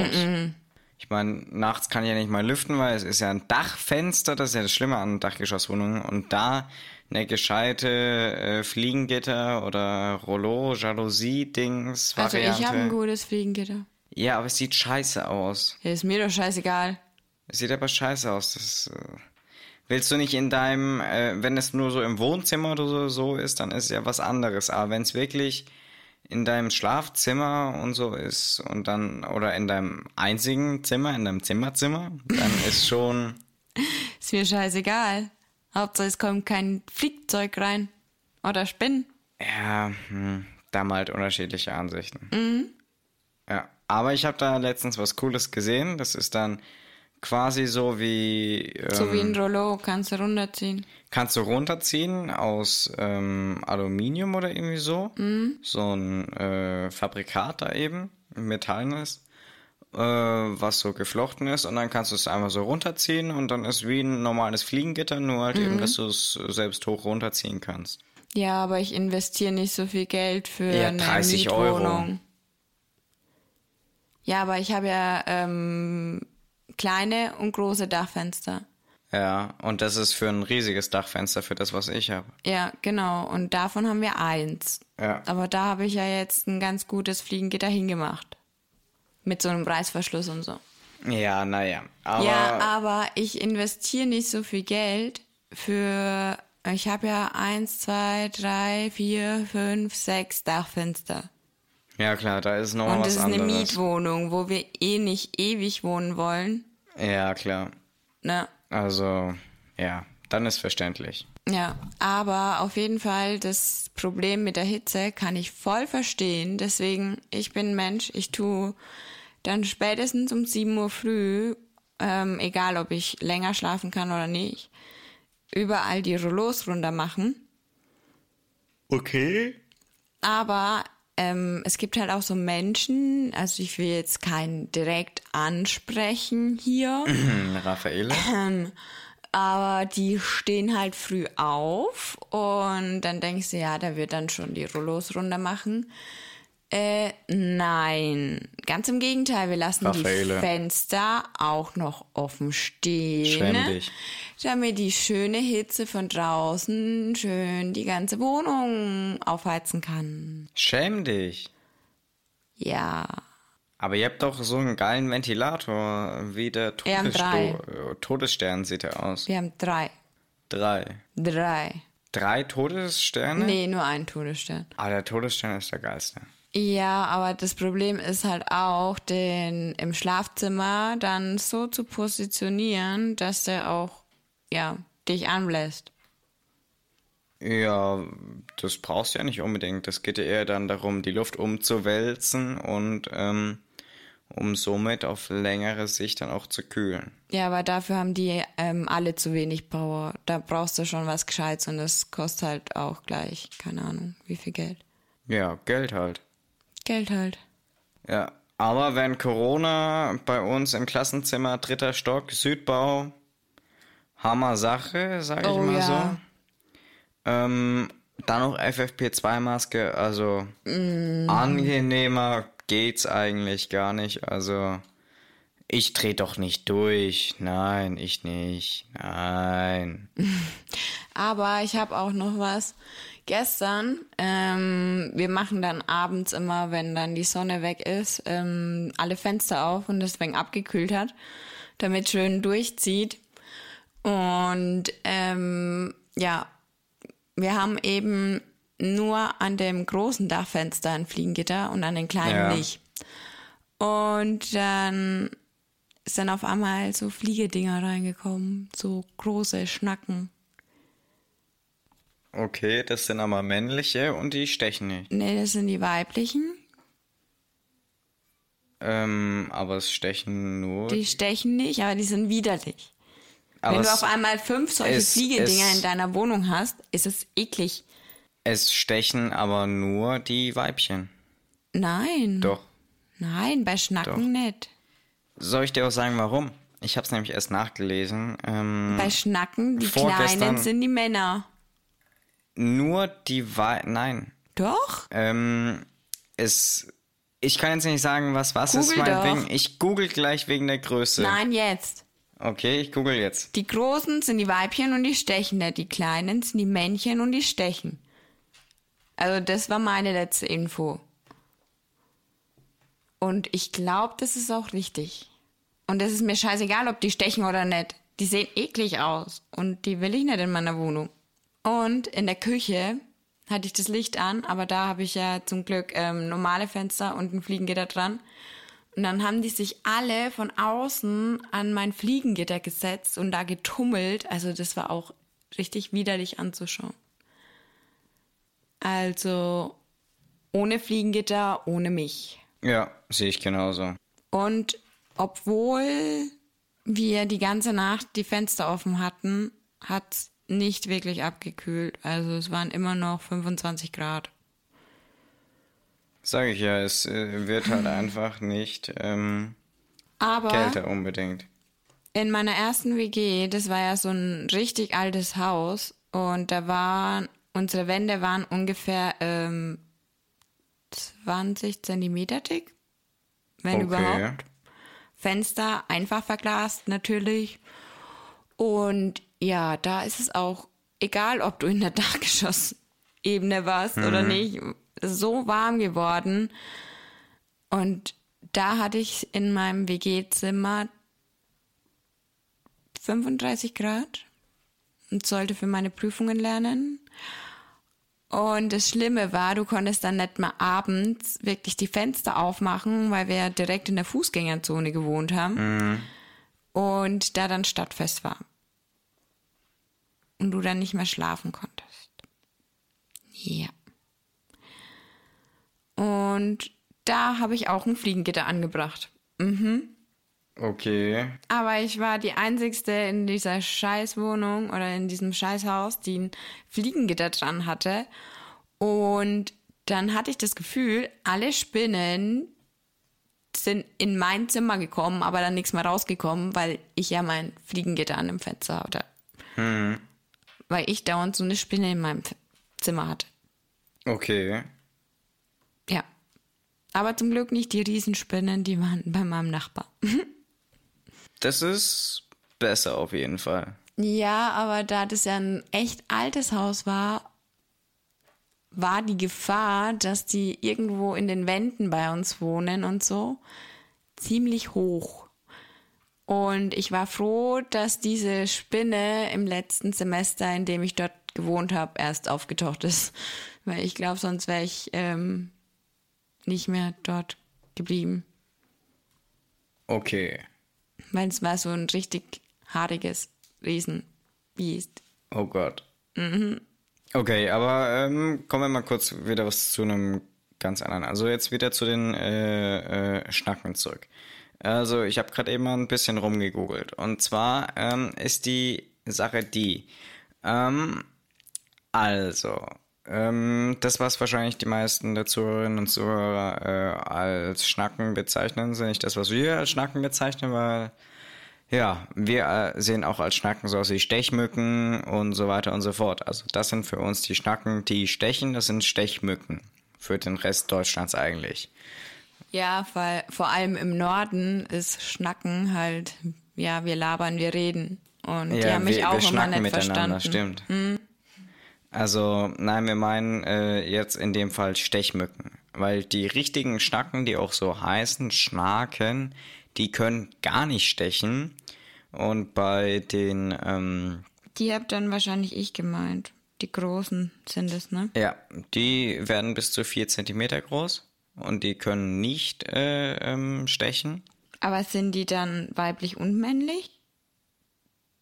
S1: Ich meine, nachts kann ich ja nicht mal lüften, weil es ist ja ein Dachfenster, das ist ja das Schlimme an Dachgeschosswohnungen. Und da eine gescheite äh, Fliegengitter oder Rollo, Jalousie-Dings,
S2: Also ich habe ein gutes Fliegengitter.
S1: ja, aber es sieht scheiße aus.
S2: Ja, Ist mir doch scheißegal.
S1: Es sieht aber scheiße aus. Das, äh, willst du nicht in deinem, äh, wenn es nur so im Wohnzimmer oder so, so ist, dann ist es ja was anderes. Aber wenn es wirklich in deinem Schlafzimmer und so ist und dann, oder in deinem einzigen Zimmer, in deinem Zimmerzimmer, dann ist schon,
S2: Ist mir scheißegal. Hauptsache es kommt kein Fliegzeug rein. Oder Spinnen.
S1: ja, hm, da haben halt unterschiedliche Ansichten. Ja, aber ich habe da letztens was Cooles gesehen. Das ist dann quasi so wie, ähm,
S2: So wie ein Rollo kannst du runterziehen.
S1: Kannst du runterziehen aus ähm, Aluminium oder irgendwie so. So ein äh, Fabrikat da eben, metallenes, äh, was so geflochten ist. Und dann kannst du es einfach so runterziehen und dann ist wie ein normales Fliegengitter, nur halt eben, dass du es selbst hoch runterziehen kannst.
S2: Ja, aber ich investiere nicht so viel Geld für ja, eine 30 Mietwohnung. Euro. Ja, aber ich habe ja ähm, kleine und große Dachfenster.
S1: Ja, und das ist für ein riesiges Dachfenster, für das, was ich habe.
S2: Ja, genau. Und davon haben wir eins. Ja. Aber da habe ich ja jetzt ein ganz gutes Fliegengitter hingemacht. Mit so einem Reißverschluss und so.
S1: Ja, naja.
S2: Aber ja, aber ich investiere nicht so viel Geld für. Ich habe ja eins, zwei, drei, vier, fünf, sechs Dachfenster.
S1: Ja, klar, da ist noch Und was anderes. Und das ist
S2: eine Mietwohnung, wo wir eh nicht ewig wohnen wollen.
S1: Ja, klar.
S2: Ne?
S1: Also, ja, dann ist verständlich.
S2: Ja, aber auf jeden Fall das Problem mit der Hitze kann ich voll verstehen. Deswegen, ich bin Mensch, ich tue dann spätestens um 7 Uhr früh, ähm, egal ob ich länger schlafen kann oder nicht, überall die Rollos runter machen.
S1: Okay.
S2: Aber ähm, es gibt halt auch so Menschen, also ich will jetzt keinen direkt ansprechen hier.
S1: Raffaele.
S2: Ähm, aber die stehen halt früh auf und dann denkst du, ja, der wird dann schon die Rollos runter machen. Äh, nein, ganz im Gegenteil, wir lassen Raffaele. die Fenster auch noch offen stehen. Schäm dich. Damit die schöne Hitze von draußen schön die ganze Wohnung aufheizen kann.
S1: Schäm dich.
S2: Ja.
S1: Aber ihr habt doch so einen geilen Ventilator, wie der Todessto Todesstern sieht er aus.
S2: Wir haben drei.
S1: Drei.
S2: Drei.
S1: Drei Todessterne?
S2: Nee, nur ein Todesstern.
S1: Ah, der Todesstern ist der geilste.
S2: Ja, aber das Problem ist halt auch, den im Schlafzimmer dann so zu positionieren, dass der auch, ja, dich anbläst.
S1: Ja, das brauchst du ja nicht unbedingt. Das geht ja eher dann darum, die Luft umzuwälzen und ähm, um somit auf längere Sicht dann auch zu kühlen.
S2: Ja, aber dafür haben die ähm, alle zu wenig Power. Da brauchst du schon was Gescheites und das kostet halt auch gleich, keine Ahnung, wie viel Geld.
S1: Ja, Geld halt.
S2: Geld halt.
S1: Ja, aber wenn Corona bei uns im Klassenzimmer, dritter Stock, Südbau, Hammer Sache, sag ich oh, mal ja. so. Ähm, dann noch FFP2-Maske, also mm. angenehmer geht's eigentlich gar nicht. Also ich dreh doch nicht durch. Nein, ich nicht. Nein.
S2: Aber ich habe auch noch was gestern. Ähm, wir machen dann abends immer, wenn dann die Sonne weg ist, ähm, alle Fenster auf und deswegen abgekühlt hat, damit schön durchzieht. Und ähm, ja, wir haben eben nur an dem großen Dachfenster ein Fliegengitter und an den kleinen ja. nicht. Und dann ist dann auf einmal so Fliegedinger reingekommen, so große Schnacken.
S1: Okay, das sind aber männliche und die stechen nicht.
S2: Nee, das sind die weiblichen.
S1: Ähm, aber es stechen nur.
S2: Die stechen nicht, aber die sind widerlich. Aber Wenn du auf einmal fünf solche es, Fliegedinger es, in deiner Wohnung hast, ist es eklig.
S1: Es stechen aber nur die Weibchen.
S2: Nein.
S1: Doch.
S2: Nein, bei Schnacken Doch. nicht.
S1: Soll ich dir auch sagen, warum? Ich habe es nämlich erst nachgelesen. Ähm,
S2: bei Schnacken, die Kleinen sind die Männer.
S1: Nur die Wahl. Nein.
S2: Doch?
S1: Ähm, es. Ich kann jetzt nicht sagen, was was google ist mein doch. Ding. Ich google gleich wegen der Größe.
S2: Nein, jetzt.
S1: Okay, ich google jetzt.
S2: Die großen sind die Weibchen und die stechen. Die kleinen sind die Männchen und die stechen. Also das war meine letzte Info. Und ich glaube, das ist auch richtig. Und es ist mir scheißegal, ob die stechen oder nicht. Die sehen eklig aus. Und die will ich nicht in meiner Wohnung. Und in der Küche hatte ich das Licht an, aber da habe ich ja zum Glück ähm, normale Fenster und ein Fliegengitter dran. Und dann haben die sich alle von außen an mein Fliegengitter gesetzt und da getummelt. Also das war auch richtig widerlich anzuschauen. Also ohne Fliegengitter, ohne mich.
S1: Ja, sehe ich genauso.
S2: Und obwohl wir die ganze Nacht die Fenster offen hatten, hat nicht wirklich abgekühlt. Also es waren immer noch 25 Grad.
S1: Sag ich ja, es äh, wird halt einfach nicht ähm, Aber kälter unbedingt.
S2: In meiner ersten WG, das war ja so ein richtig altes Haus und da waren unsere Wände waren ungefähr ähm, 20 Zentimeter dick, wenn okay. überhaupt. Fenster einfach verglast natürlich. Und ja, da ist es auch egal, ob du in der Dachgeschossebene warst mhm. oder nicht, so warm geworden. Und da hatte ich in meinem WG-Zimmer 35 Grad und sollte für meine Prüfungen lernen. Und das Schlimme war, du konntest dann nicht mal abends wirklich die Fenster aufmachen, weil wir direkt in der Fußgängerzone gewohnt haben. Mhm. Und da dann stadtfest war. Und du dann nicht mehr schlafen konntest. Ja. Und da habe ich auch ein Fliegengitter angebracht. Mhm.
S1: Okay.
S2: Aber ich war die einzigste in dieser Scheißwohnung oder in diesem Scheißhaus, die ein Fliegengitter dran hatte. Und dann hatte ich das Gefühl, alle Spinnen sind in mein Zimmer gekommen, aber dann nichts mehr rausgekommen, weil ich ja mein Fliegengitter an dem Fenster hatte. Hm. Weil ich dauernd so eine Spinne in meinem Zimmer hatte.
S1: Okay.
S2: Ja. Aber zum Glück nicht die Riesenspinnen, die waren bei meinem Nachbar.
S1: Das ist besser auf jeden Fall.
S2: Ja, aber da das ja ein echt altes Haus war, war die Gefahr, dass die irgendwo in den Wänden bei uns wohnen und so, ziemlich hoch. Und ich war froh, dass diese Spinne im letzten Semester, in dem ich dort gewohnt habe, erst aufgetaucht ist. Weil ich glaube, sonst wäre ich ähm, nicht mehr dort geblieben.
S1: Okay.
S2: Weil es war so ein richtig haariges Riesenbiest.
S1: Oh Gott. Mhm. Okay, aber ähm, kommen wir mal kurz wieder was zu einem ganz anderen. Also jetzt wieder zu den äh, äh, Schnacken zurück. Also ich habe gerade eben mal ein bisschen rumgegoogelt. Und zwar ähm, ist die Sache die. Ähm, also, ähm, das, was wahrscheinlich die meisten der Zuhörerinnen und Zuhörer äh, als Schnacken bezeichnen, sind nicht das, was wir als Schnacken bezeichnen, weil ja, wir äh, sehen auch als Schnacken so aus wie Stechmücken und so weiter und so fort. Also das sind für uns die Schnacken, die stechen, das sind Stechmücken. Für den Rest Deutschlands eigentlich.
S2: Ja, weil vor allem im Norden ist Schnacken halt, ja, wir labern, wir reden. Und ja, die haben mich wir, auch wir immer nicht verstanden.
S1: Stimmt. Hm? Also, nein, wir meinen äh, jetzt in dem Fall Stechmücken. Weil die richtigen Schnacken, die auch so heißen, Schnaken, die können gar nicht stechen. Und bei den. Ähm,
S2: die habt dann wahrscheinlich ich gemeint. Die großen sind es, ne?
S1: Ja, die werden bis zu 4 cm groß und die können nicht äh, ähm, stechen.
S2: Aber sind die dann weiblich und männlich?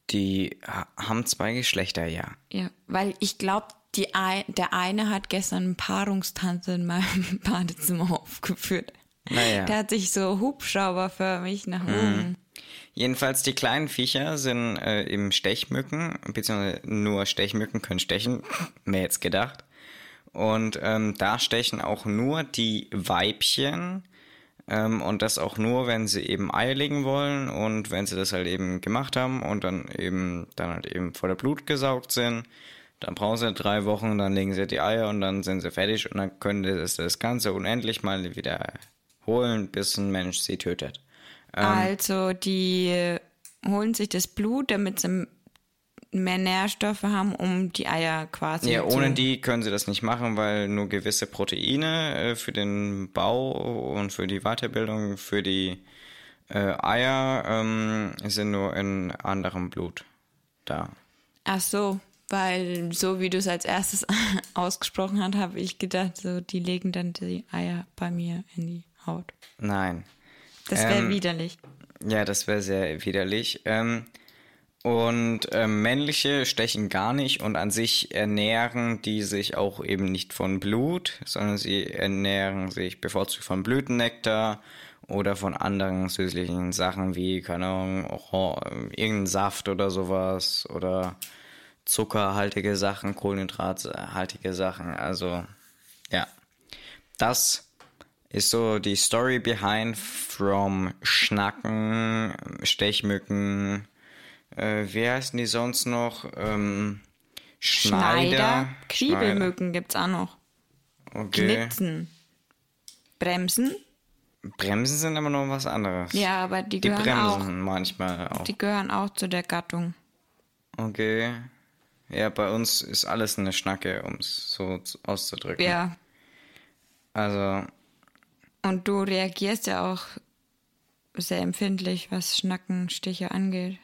S1: Die haben zwei Geschlechter, ja.
S2: Ja, weil ich glaube, ein, der eine hat gestern einen Paarungstanz in meinem Badezimmer aufgeführt. Naja. Der hat sich so hubschrauberförmig nach mhm. oben. Mhm.
S1: Jedenfalls die kleinen Viecher sind äh, eben Stechmücken, beziehungsweise nur Stechmücken können stechen, mehr jetzt gedacht. Und ähm, da stechen auch nur die Weibchen ähm, und das auch nur, wenn sie eben Eier legen wollen und wenn sie das halt eben gemacht haben und dann eben dann halt eben vor der Blut gesaugt sind. Dann brauchen sie drei Wochen, dann legen sie die Eier und dann sind sie fertig und dann können sie das Ganze unendlich mal wieder holen, bis ein Mensch sie tötet.
S2: Ähm, also die holen sich das Blut, damit sie mehr Nährstoffe haben, um die Eier quasi
S1: Ja, ohne die können sie das nicht machen, weil nur gewisse Proteine äh, für den Bau und für die Weiterbildung, für die äh, Eier ähm, sind nur in anderem Blut da.
S2: Ach so, weil so wie du es als erstes ausgesprochen hast, habe ich gedacht, so die legen dann die Eier bei mir in die Haut.
S1: Nein.
S2: Das wäre ähm, widerlich.
S1: Ja, das wäre sehr widerlich. Ähm, und ähm, männliche stechen gar nicht und an sich ernähren die sich auch eben nicht von Blut, sondern sie ernähren sich bevorzugt von Blütennektar oder von anderen süßlichen Sachen wie, keine Ahnung, auch, irgendein Saft oder sowas oder zuckerhaltige Sachen, kohlenhydrathaltige Sachen. Also ja, das ist so die Story behind from Schnacken, Stechmücken, äh, wie heißen die sonst noch? Ähm,
S2: Schneider. Schneider. Kriebelmücken gibt es auch noch. Okay. Knitzen. Bremsen.
S1: Bremsen sind aber noch was anderes.
S2: Ja, aber die, die gehören bremsen
S1: auch, manchmal auch.
S2: Die gehören auch zu der Gattung.
S1: Okay. Ja, bei uns ist alles eine Schnacke, um es so auszudrücken.
S2: Ja.
S1: Also.
S2: Und du reagierst ja auch sehr empfindlich, was Schnackenstiche angeht.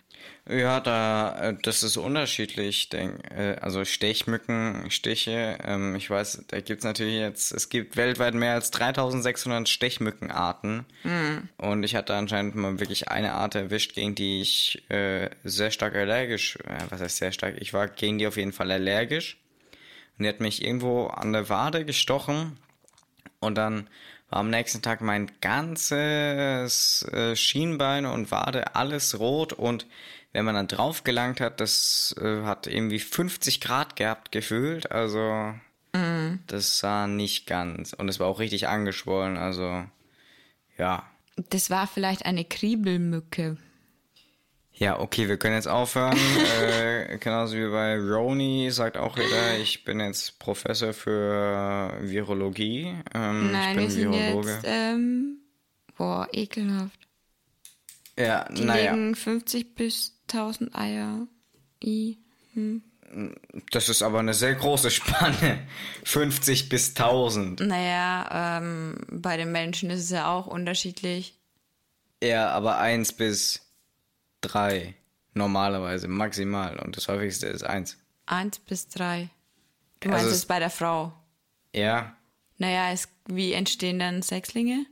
S1: Ja, da äh, das ist unterschiedlich. Äh, also Stechmückenstiche. Ähm, ich weiß, da gibt's natürlich jetzt. Es gibt weltweit mehr als 3.600 Stechmückenarten. Mhm. Und ich hatte anscheinend mal wirklich eine Art erwischt, gegen die ich äh, sehr stark allergisch. Was heißt sehr stark? Ich war gegen die auf jeden Fall allergisch. Und die hat mich irgendwo an der Wade gestochen. Und dann war am nächsten Tag mein ganzes Schienbein und Wade alles rot und wenn man dann drauf gelangt hat, das äh, hat irgendwie 50 Grad gehabt gefühlt, also mm. das sah nicht ganz und es war auch richtig angeschwollen, also ja.
S2: Das war vielleicht eine Kriebelmücke.
S1: Ja, okay, wir können jetzt aufhören. äh, genauso wie bei Roni sagt auch jeder, ich bin jetzt Professor für Virologie. Ähm,
S2: Nein, ich bin wir Virologe. Sind jetzt, ähm, boah, ekelhaft.
S1: Ja, naja.
S2: legen 50 bis 1000 Eier. I. Hm.
S1: Das ist aber eine sehr große Spanne. 50 bis 1000.
S2: Naja, ähm, bei den Menschen ist es ja auch unterschiedlich.
S1: Ja, aber 1 bis drei normalerweise, maximal. Und das häufigste ist eins.
S2: Eins bis drei. Du also meinst es bei der Frau?
S1: Ja.
S2: Naja, es, wie entstehen dann Sechslinge?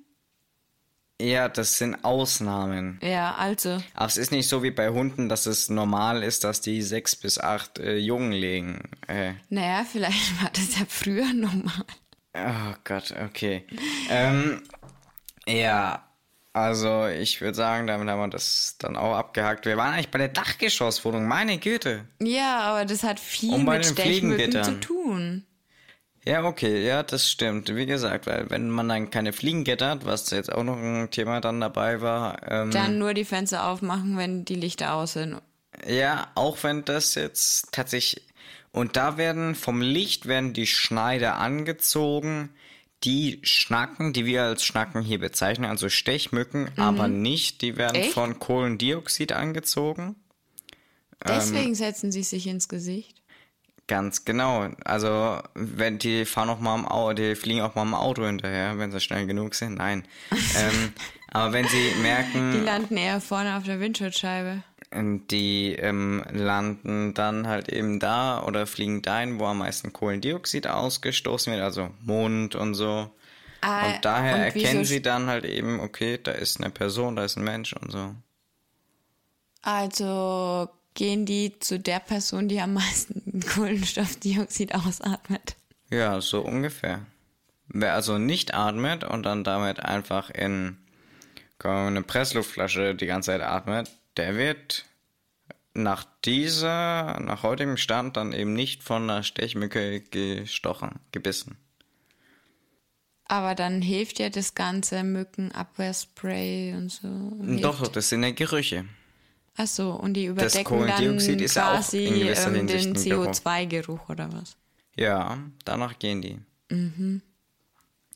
S1: Ja, das sind Ausnahmen.
S2: Ja, also.
S1: Aber es ist nicht so wie bei Hunden, dass es normal ist, dass die sechs bis acht äh, Jungen legen. Äh.
S2: Naja, vielleicht war das ja früher normal.
S1: Oh Gott, okay. ähm, ja, also ich würde sagen, damit haben wir das dann auch abgehakt. Wir waren eigentlich bei der Dachgeschosswohnung, meine Güte.
S2: Ja, aber das hat viel mit Stechmücken zu tun.
S1: Ja, okay, ja, das stimmt. Wie gesagt, weil wenn man dann keine Fliegengitter hat, was jetzt auch noch ein Thema dann dabei war.
S2: Ähm, dann nur die Fenster aufmachen, wenn die Lichter aus sind.
S1: Ja, auch wenn das jetzt tatsächlich... Und da werden vom Licht werden die Schneider angezogen die Schnacken, die wir als Schnacken hier bezeichnen, also Stechmücken, mhm. aber nicht, die werden Echt? von Kohlendioxid angezogen.
S2: Deswegen ähm, setzen sie sich ins Gesicht.
S1: Ganz genau. Also, wenn die fahren auch mal am Auto, die fliegen auch mal am Auto hinterher, wenn sie schnell genug sind. Nein. ähm, aber wenn sie merken.
S2: Die landen eher vorne auf der Windschutzscheibe.
S1: Die ähm, landen dann halt eben da oder fliegen dahin, wo am meisten Kohlendioxid ausgestoßen wird, also Mond und so. Ah, und daher und erkennen sie dann halt eben, okay, da ist eine Person, da ist ein Mensch und so.
S2: Also gehen die zu der Person, die am meisten Kohlenstoffdioxid ausatmet.
S1: Ja, so ungefähr. Wer also nicht atmet und dann damit einfach in eine Pressluftflasche die ganze Zeit atmet, der wird nach dieser, nach heutigem Stand dann eben nicht von einer Stechmücke gestochen, gebissen.
S2: Aber dann hilft ja das ganze Mückenabwehrspray und so. Hilft.
S1: Doch, das sind ja Gerüche.
S2: Ach so, und die überdecken dann quasi ähm, den CO2-Geruch oder was?
S1: Ja, danach gehen die. Mhm.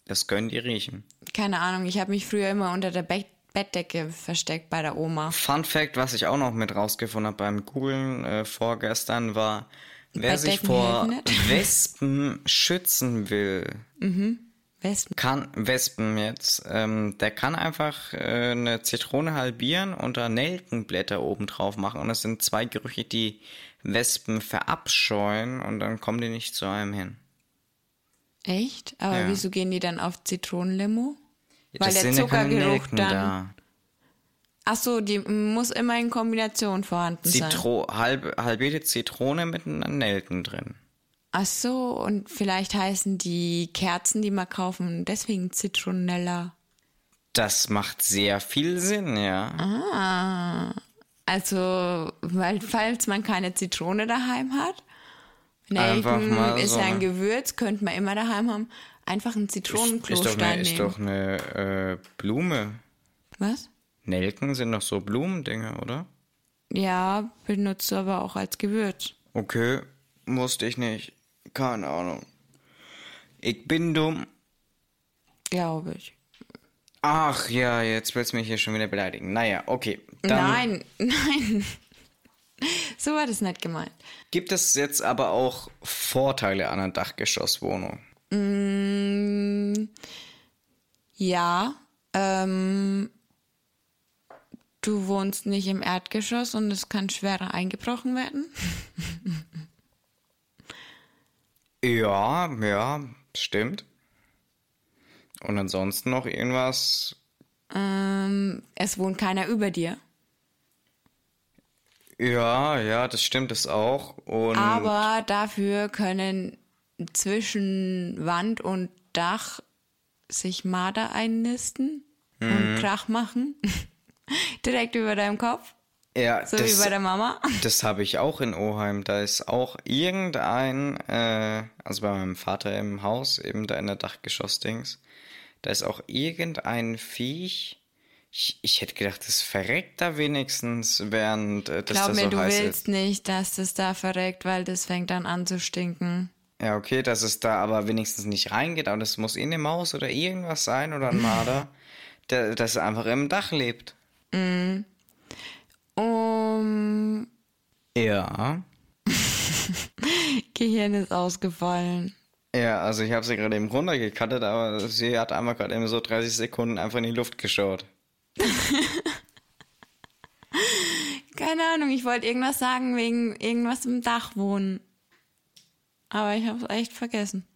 S1: Das können die riechen.
S2: Keine Ahnung, ich habe mich früher immer unter der Be Bettdecke versteckt bei der Oma.
S1: Fun Fact, was ich auch noch mit rausgefunden habe beim Googlen äh, vorgestern, war, wer sich vor Wespen schützen will, mhm. Wespen. kann Wespen jetzt, ähm, der kann einfach äh, eine Zitrone halbieren und da Nelkenblätter oben drauf machen und das sind zwei Gerüche, die Wespen verabscheuen und dann kommen die nicht zu einem hin.
S2: Echt? Aber ja. wieso gehen die dann auf Zitronenlimo? Weil der Zuckergeruch dann. Da. Ach so, die muss immer in Kombination vorhanden
S1: Zitro sein. Halb, halbierte Zitrone mit einem Nelken drin.
S2: Ach so, und vielleicht heißen die Kerzen, die wir kaufen, deswegen Zitronella.
S1: Das macht sehr viel Sinn, ja.
S2: Ah. Also, weil falls man keine Zitrone daheim hat, Nelken ist ja ein Gewürz, könnte man immer daheim haben. Einfach einen Zitronenklostein
S1: nehmen. Ist doch eine äh, Blume.
S2: Was?
S1: Nelken sind doch so Blumendinger, oder?
S2: Ja, benutzt aber auch als Gewürz.
S1: Okay, Wusste ich nicht. Keine Ahnung. Ich bin dumm.
S2: Glaube ich.
S1: Ach ja, jetzt willst du mich hier schon wieder beleidigen. Naja, okay.
S2: nein, nein. So war das nicht gemeint.
S1: Gibt es jetzt aber auch Vorteile an einer Dachgeschosswohnung?
S2: Mm, ja. Ähm, du wohnst nicht im Erdgeschoss und es kann schwerer eingebrochen werden.
S1: ja, ja, stimmt. Und ansonsten noch irgendwas?
S2: Ähm, es wohnt keiner über dir.
S1: Ja, ja, das stimmt es auch. Und
S2: Aber dafür können zwischen Wand und Dach sich Marder einnisten mhm. und Krach machen. Direkt über deinem Kopf.
S1: Ja,
S2: so das, wie bei der Mama.
S1: Das habe ich auch in Oheim. Da ist auch irgendein, äh, also bei meinem Vater im Haus, eben da in der Dachgeschossdings, da ist auch irgendein Viech. Ich, ich hätte gedacht, das verreckt da wenigstens, während äh, das
S2: Glaub
S1: da
S2: mir,
S1: so
S2: du
S1: heiß
S2: willst
S1: ist.
S2: nicht, dass das da verreckt, weil das fängt dann an zu stinken.
S1: Ja, okay, dass es da aber wenigstens nicht reingeht, aber das muss in eine Maus oder irgendwas sein oder ein Marder, der, das einfach im Dach lebt.
S2: Mm. Um.
S1: Ja.
S2: Gehirn ist ausgefallen.
S1: Ja, also ich habe sie gerade eben runtergekattet, aber sie hat einmal gerade eben so 30 Sekunden einfach in die Luft geschaut.
S2: Keine Ahnung, ich wollte irgendwas sagen wegen irgendwas im Dach wohnen. Aber ich habe es echt vergessen.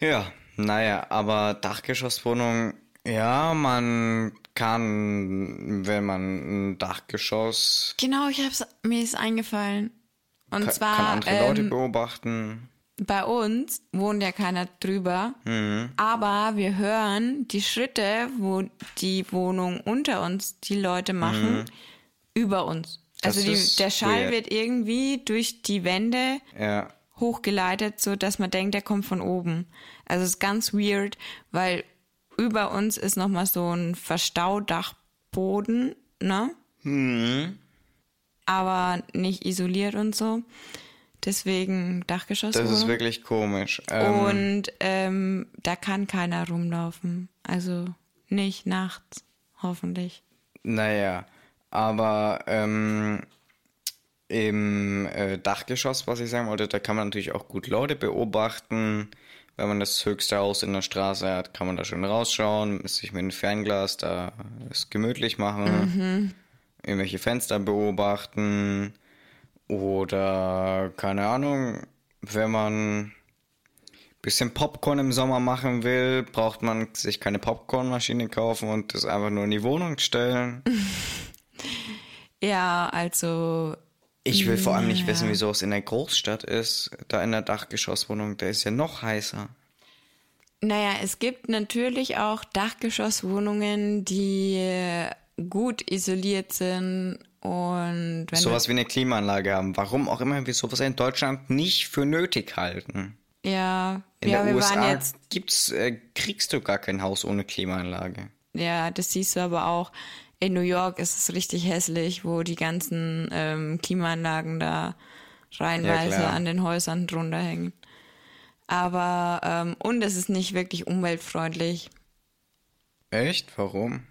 S1: Ja, naja, aber Dachgeschosswohnung, ja, man kann, wenn man ein Dachgeschoss.
S2: Genau, ich hab's, mir ist eingefallen. Und
S1: kann,
S2: zwar.
S1: Kann andere
S2: ähm,
S1: Leute beobachten.
S2: Bei uns wohnt ja keiner drüber,
S1: Mhm.
S2: aber wir hören die Schritte, wo die Wohnung unter uns die Leute machen, über uns.
S1: Mhm. Das
S2: Also die, der Schall
S1: weird.
S2: wird irgendwie durch die Wände
S1: Ja.
S2: hochgeleitet, so dass man denkt, der kommt von oben. Also es ist ganz weird, weil über uns ist nochmal so ein Verstaudachboden, ne?
S1: Mhm.
S2: Aber nicht isoliert und so. Deswegen Dachgeschoss.
S1: Das ist wirklich komisch. Ähm,
S2: Und ähm, da kann keiner rumlaufen. Also nicht nachts, hoffentlich.
S1: Naja, aber ähm, im äh, Dachgeschoss, was ich sagen wollte, da kann man natürlich auch gut Leute beobachten. Wenn man das höchste Haus in der Straße hat, kann man da schön rausschauen, sich mit einem Fernglas da es gemütlich machen, irgendwelche Fenster beobachten oder keine Ahnung, wenn man bisschen Popcorn im Sommer machen will, braucht man sich keine Popcornmaschine kaufen und das einfach nur in die Wohnung stellen.
S2: Ja, also
S1: Ich will vor allem nicht
S2: Ja.
S1: wissen, wieso es in der Großstadt ist, da in der Dachgeschosswohnung, der ist ja noch heißer.
S2: Naja, es gibt natürlich auch Dachgeschosswohnungen, die gut isoliert sind und wenn
S1: Sowas wie eine Klimaanlage haben. Warum auch immer wir sowas in Deutschland nicht für nötig halten.
S2: ja,
S1: In
S2: ja,
S1: der
S2: wir waren
S1: USA
S2: jetzt,
S1: gibt's, äh, kriegst du gar kein Haus ohne Klimaanlage.
S2: ja, das siehst du aber auch. In New York ist es richtig hässlich, wo die ganzen ähm, Klimaanlagen da reihenweise
S1: klar.
S2: an den Häusern drunter hängen. Aber, ähm, und es ist nicht wirklich umweltfreundlich.
S1: Echt? Warum?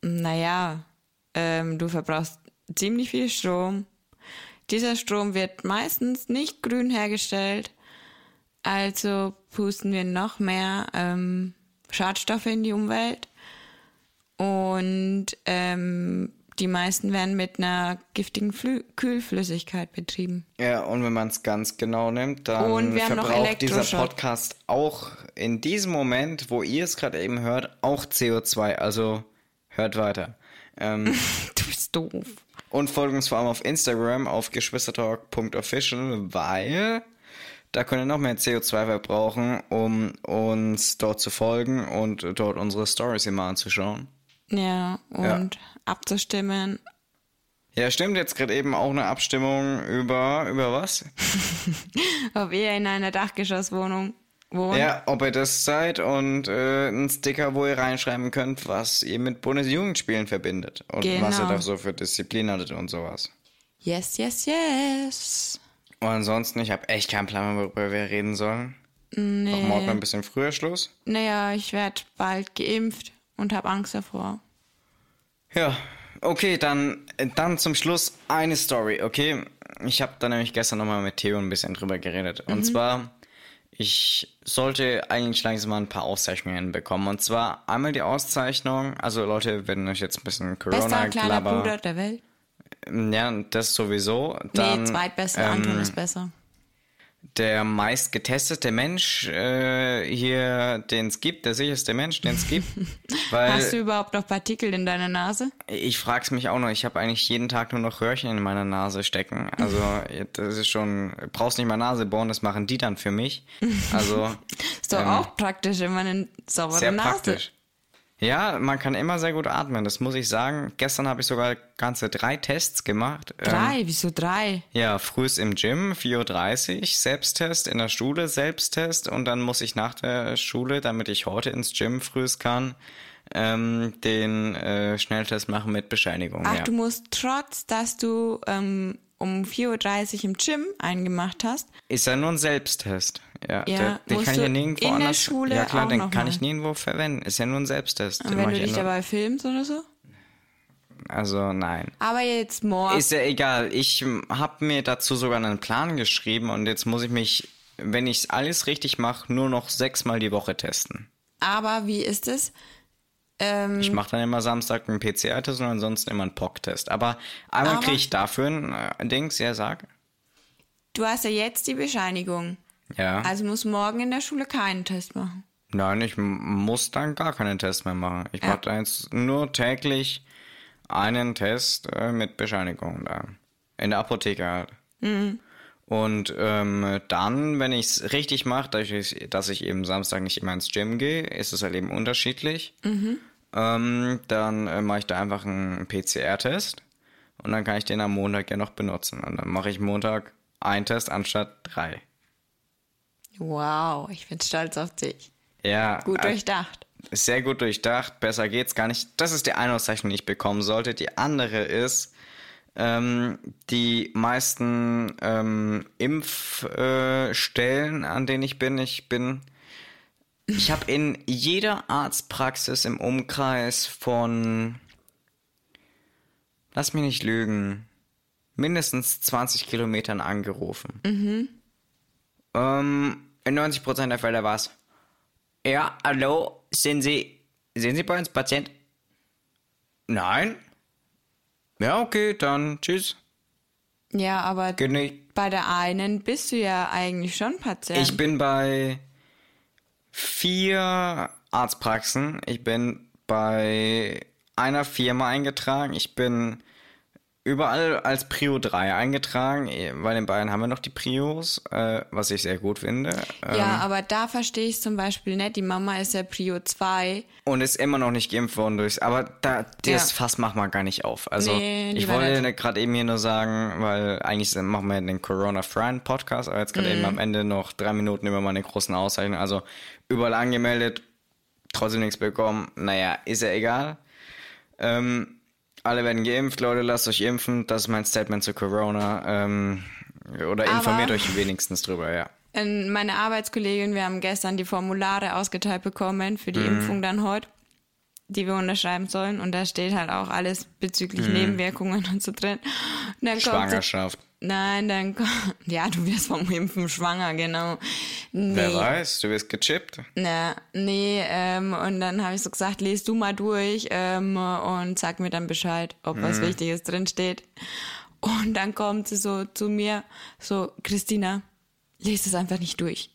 S2: Naja, ähm, du verbrauchst ziemlich viel Strom. Dieser Strom wird meistens nicht grün hergestellt. Also pusten wir noch mehr ähm, Schadstoffe in die Umwelt. Und ähm, die meisten werden mit einer giftigen Flü Kühlflüssigkeit betrieben.
S1: Ja, und wenn man es ganz genau nimmt, dann verbraucht dieser. Podcast auch in diesem Moment, wo ihr es gerade eben hört, auch CO2. Also hört weiter. Ähm,
S2: Du bist doof.
S1: und folgt uns vor allem auf Instagram auf geschwistertalk.official, weil da könnt ihr noch mehr CO2 verbrauchen, um uns dort zu folgen und dort unsere Stories immer anzuschauen.
S2: Ja, und abzustimmen.
S1: Ja, stimmt jetzt gerade eben auch eine Abstimmung über, über was?
S2: Ob ihr in einer Dachgeschosswohnung wohnt.
S1: Ja, ob ihr das seid und äh, ein Sticker, wo ihr reinschreiben könnt, was ihr mit Bundesjugendspielen verbindet und was ihr
S2: Genau.
S1: da so für Disziplin hattet und sowas.
S2: Yes, yes, yes.
S1: Und ansonsten, ich habe echt keinen Plan mehr, worüber wir reden sollen. Nee. Noch morgen ein bisschen früher Schluss?
S2: Naja, ich werde bald geimpft und habe Angst davor.
S1: Ja, okay, dann, dann zum Schluss eine Story, okay? Ich habe da nämlich gestern nochmal mit Theo ein bisschen drüber geredet. Mhm. Und zwar, ich sollte eigentlich langsam mal ein paar Auszeichnungen bekommen. Und zwar einmal die Auszeichnung, also Leute, wenn euch jetzt ein bisschen Corona
S2: Bester kleiner Bruder der Welt.
S1: Ja, das sowieso. Dann,
S2: nee, zweitbester ähm, Anton ist besser
S1: der meist getestete Mensch äh, hier, den es gibt, der sicherste Mensch, den es gibt.
S2: Weil Hast du überhaupt noch Partikel in deiner Nase?
S1: Ich frag's mich auch noch. Ich habe eigentlich jeden Tag nur noch Röhrchen in meiner Nase stecken. Also das ist schon, brauchst nicht mal Nase bohren, das machen die dann für mich. Also
S2: ist doch ähm, auch praktisch, wenn man eine saubere sehr Nase. Praktisch.
S1: Ja, man kann immer sehr gut atmen, das muss ich sagen. Gestern habe ich sogar ganze drei Tests gemacht.
S2: Drei? Ähm, Wieso drei?
S1: Ja, frühs im Gym, 4.30 Uhr, Selbsttest, in der Schule Selbsttest und dann muss ich nach der Schule, damit ich heute ins Gym frühs kann, ähm, den äh, Schnelltest machen mit Bescheinigung.
S2: Ach,
S1: ja.
S2: du musst trotz, dass du ähm, um 4.30 Uhr im Gym eingemacht hast.
S1: Ist ja nur ein Selbsttest. Ja,
S2: ja
S1: den, kann ich ja nirgendwo
S2: in
S1: anders.
S2: Der Schule
S1: ja klar, den kann
S2: mal.
S1: ich nirgendwo verwenden. Ist ja nur ein Selbsttest.
S2: Und wenn du dich ja dabei filmst oder so?
S1: Also nein.
S2: Aber jetzt morgen.
S1: Ist ja egal. Ich habe mir dazu sogar einen Plan geschrieben und jetzt muss ich mich, wenn ich alles richtig mache, nur noch sechsmal die Woche testen.
S2: Aber wie ist es?
S1: Ähm, ich mache dann immer Samstag einen PCR-Test und ansonsten immer einen POC-Test. Aber einmal kriege ich dafür ein äh, Dings, ja, sag.
S2: Du hast ja jetzt die Bescheinigung.
S1: Ja.
S2: Also muss morgen in der Schule keinen Test machen.
S1: Nein, ich muss dann gar keinen Test mehr machen. Ich ja. mache jetzt nur täglich einen Test äh, mit Bescheinigung da. In der Apotheke halt. Mhm. Und ähm, dann, wenn ich es richtig mache, dass ich eben Samstag nicht immer ins Gym gehe, ist es halt eben unterschiedlich. Mhm. Ähm, dann äh, mache ich da einfach einen PCR-Test und dann kann ich den am Montag ja noch benutzen. Und dann mache ich Montag einen Test anstatt drei.
S2: Wow, ich bin stolz auf dich.
S1: Ja.
S2: Gut äh, durchdacht.
S1: Sehr gut durchdacht. Besser geht's gar nicht. Das ist die eine Auszeichnung, die ich bekommen sollte. Die andere ist, ähm, die meisten ähm, Impfstellen, äh, an denen ich bin. Ich bin ich habe in jeder Arztpraxis im Umkreis von, lass mich nicht lügen, mindestens 20 Kilometern angerufen. Mhm. Ähm, in 90% der Fälle war es, ja, hallo, sind Sie, sind Sie bei uns Patient? Nein. Ja, okay, dann tschüss.
S2: Ja, aber
S1: Geht
S2: bei der einen bist du ja eigentlich schon Patient.
S1: Ich bin bei vier Arztpraxen. Ich bin bei einer Firma eingetragen. Ich bin überall als Prio 3 eingetragen, weil in Bayern haben wir noch die Prios, äh, was ich sehr gut finde.
S2: Ähm, ja, aber da verstehe ich zum Beispiel nicht. Die Mama ist ja Prio 2.
S1: Und ist immer noch nicht geimpft worden durch. Aber da, das ja. Fass macht man gar nicht auf. Also nee, ich wollte gerade eben hier nur sagen, weil eigentlich machen wir den Corona-Freien Podcast, aber jetzt gerade mhm. eben am Ende noch drei Minuten über meine großen Auszeichnungen. Also überall angemeldet, trotzdem nichts bekommen. Naja, ist ja egal. Ähm, alle werden geimpft, Leute, lasst euch impfen. Das ist mein Statement zu Corona. Ähm, oder informiert Aber euch wenigstens drüber, ja.
S2: Meine Arbeitskollegin, wir haben gestern die Formulare ausgeteilt bekommen für die mhm. Impfung dann heute, die wir unterschreiben sollen. Und da steht halt auch alles bezüglich mhm. Nebenwirkungen und so drin. Und
S1: Schwangerschaft.
S2: Nein, dann ja, du wirst vom Impfen schwanger, genau.
S1: Nee. Wer weiß, du wirst gechippt.
S2: Na, nee, ähm, und dann habe ich so gesagt, lest du mal durch ähm, und sag mir dann Bescheid, ob hm. was mhm. Wichtiges drin steht. Und dann kommt sie so zu mir, so, Christina, lese es einfach nicht durch.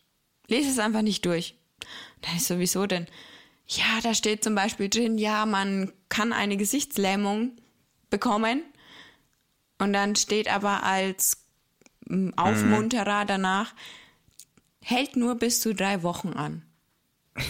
S2: Lese es einfach nicht durch. Da ist sowieso denn, ja, da steht zum Beispiel drin, ja, man kann eine Gesichtslähmung bekommen und dann steht aber als mm, Aufmunterer mhm. danach, hält nur bis zu drei Wochen an.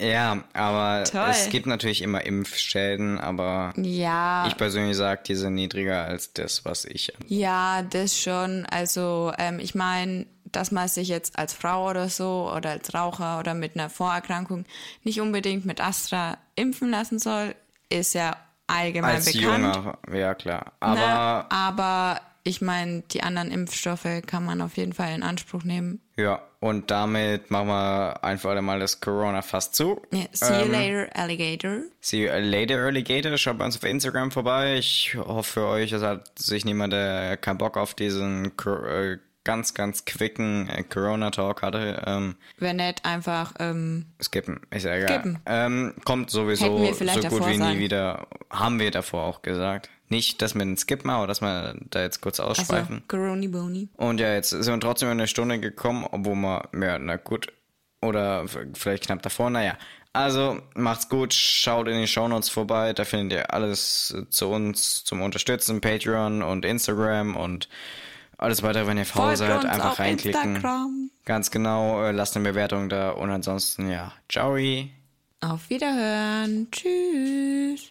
S1: ja, aber Toll. es gibt natürlich immer Impfschäden, aber
S2: ja.
S1: ich persönlich sage, die sind niedriger als das, was ich.
S2: Ja, das schon. Also ähm, ich meine, dass man sich jetzt als Frau oder so oder als Raucher oder mit einer Vorerkrankung nicht unbedingt mit Astra impfen lassen soll, ist ja allgemein
S1: Als
S2: bekannt.
S1: Junger, ja klar. Aber,
S2: Na, aber ich meine, die anderen Impfstoffe kann man auf jeden Fall in Anspruch nehmen.
S1: Ja, und damit machen wir einfach mal das Corona fast zu.
S2: Yeah, see you ähm, later, Alligator.
S1: See you later, Alligator. Schaut bei uns auf Instagram vorbei. Ich hoffe für euch, es hat sich niemand, der keinen Bock auf diesen äh, ganz, ganz quicken äh, Corona-Talk hatte. Ähm,
S2: Wenn nicht, einfach ähm,
S1: skippen. Ist ja egal. Skippen. Ähm, kommt sowieso so gut wie nie wieder. Haben wir davor auch gesagt. Nicht, dass wir den Skip machen, aber dass wir da jetzt kurz ausschweifen.
S2: So, Coroni Boni.
S1: Und ja, jetzt sind wir trotzdem in eine Stunde gekommen, obwohl wir, ja, na gut, oder vielleicht knapp davor, naja. Also, macht's gut, schaut in den Shownotes vorbei, da findet ihr alles zu uns zum Unterstützen, Patreon und Instagram und alles weitere, wenn ihr faul seid, einfach reinklicken. Instagram. Ganz genau, äh, lasst eine Bewertung da und ansonsten, ja, ciao.
S2: Auf Wiederhören, tschüss.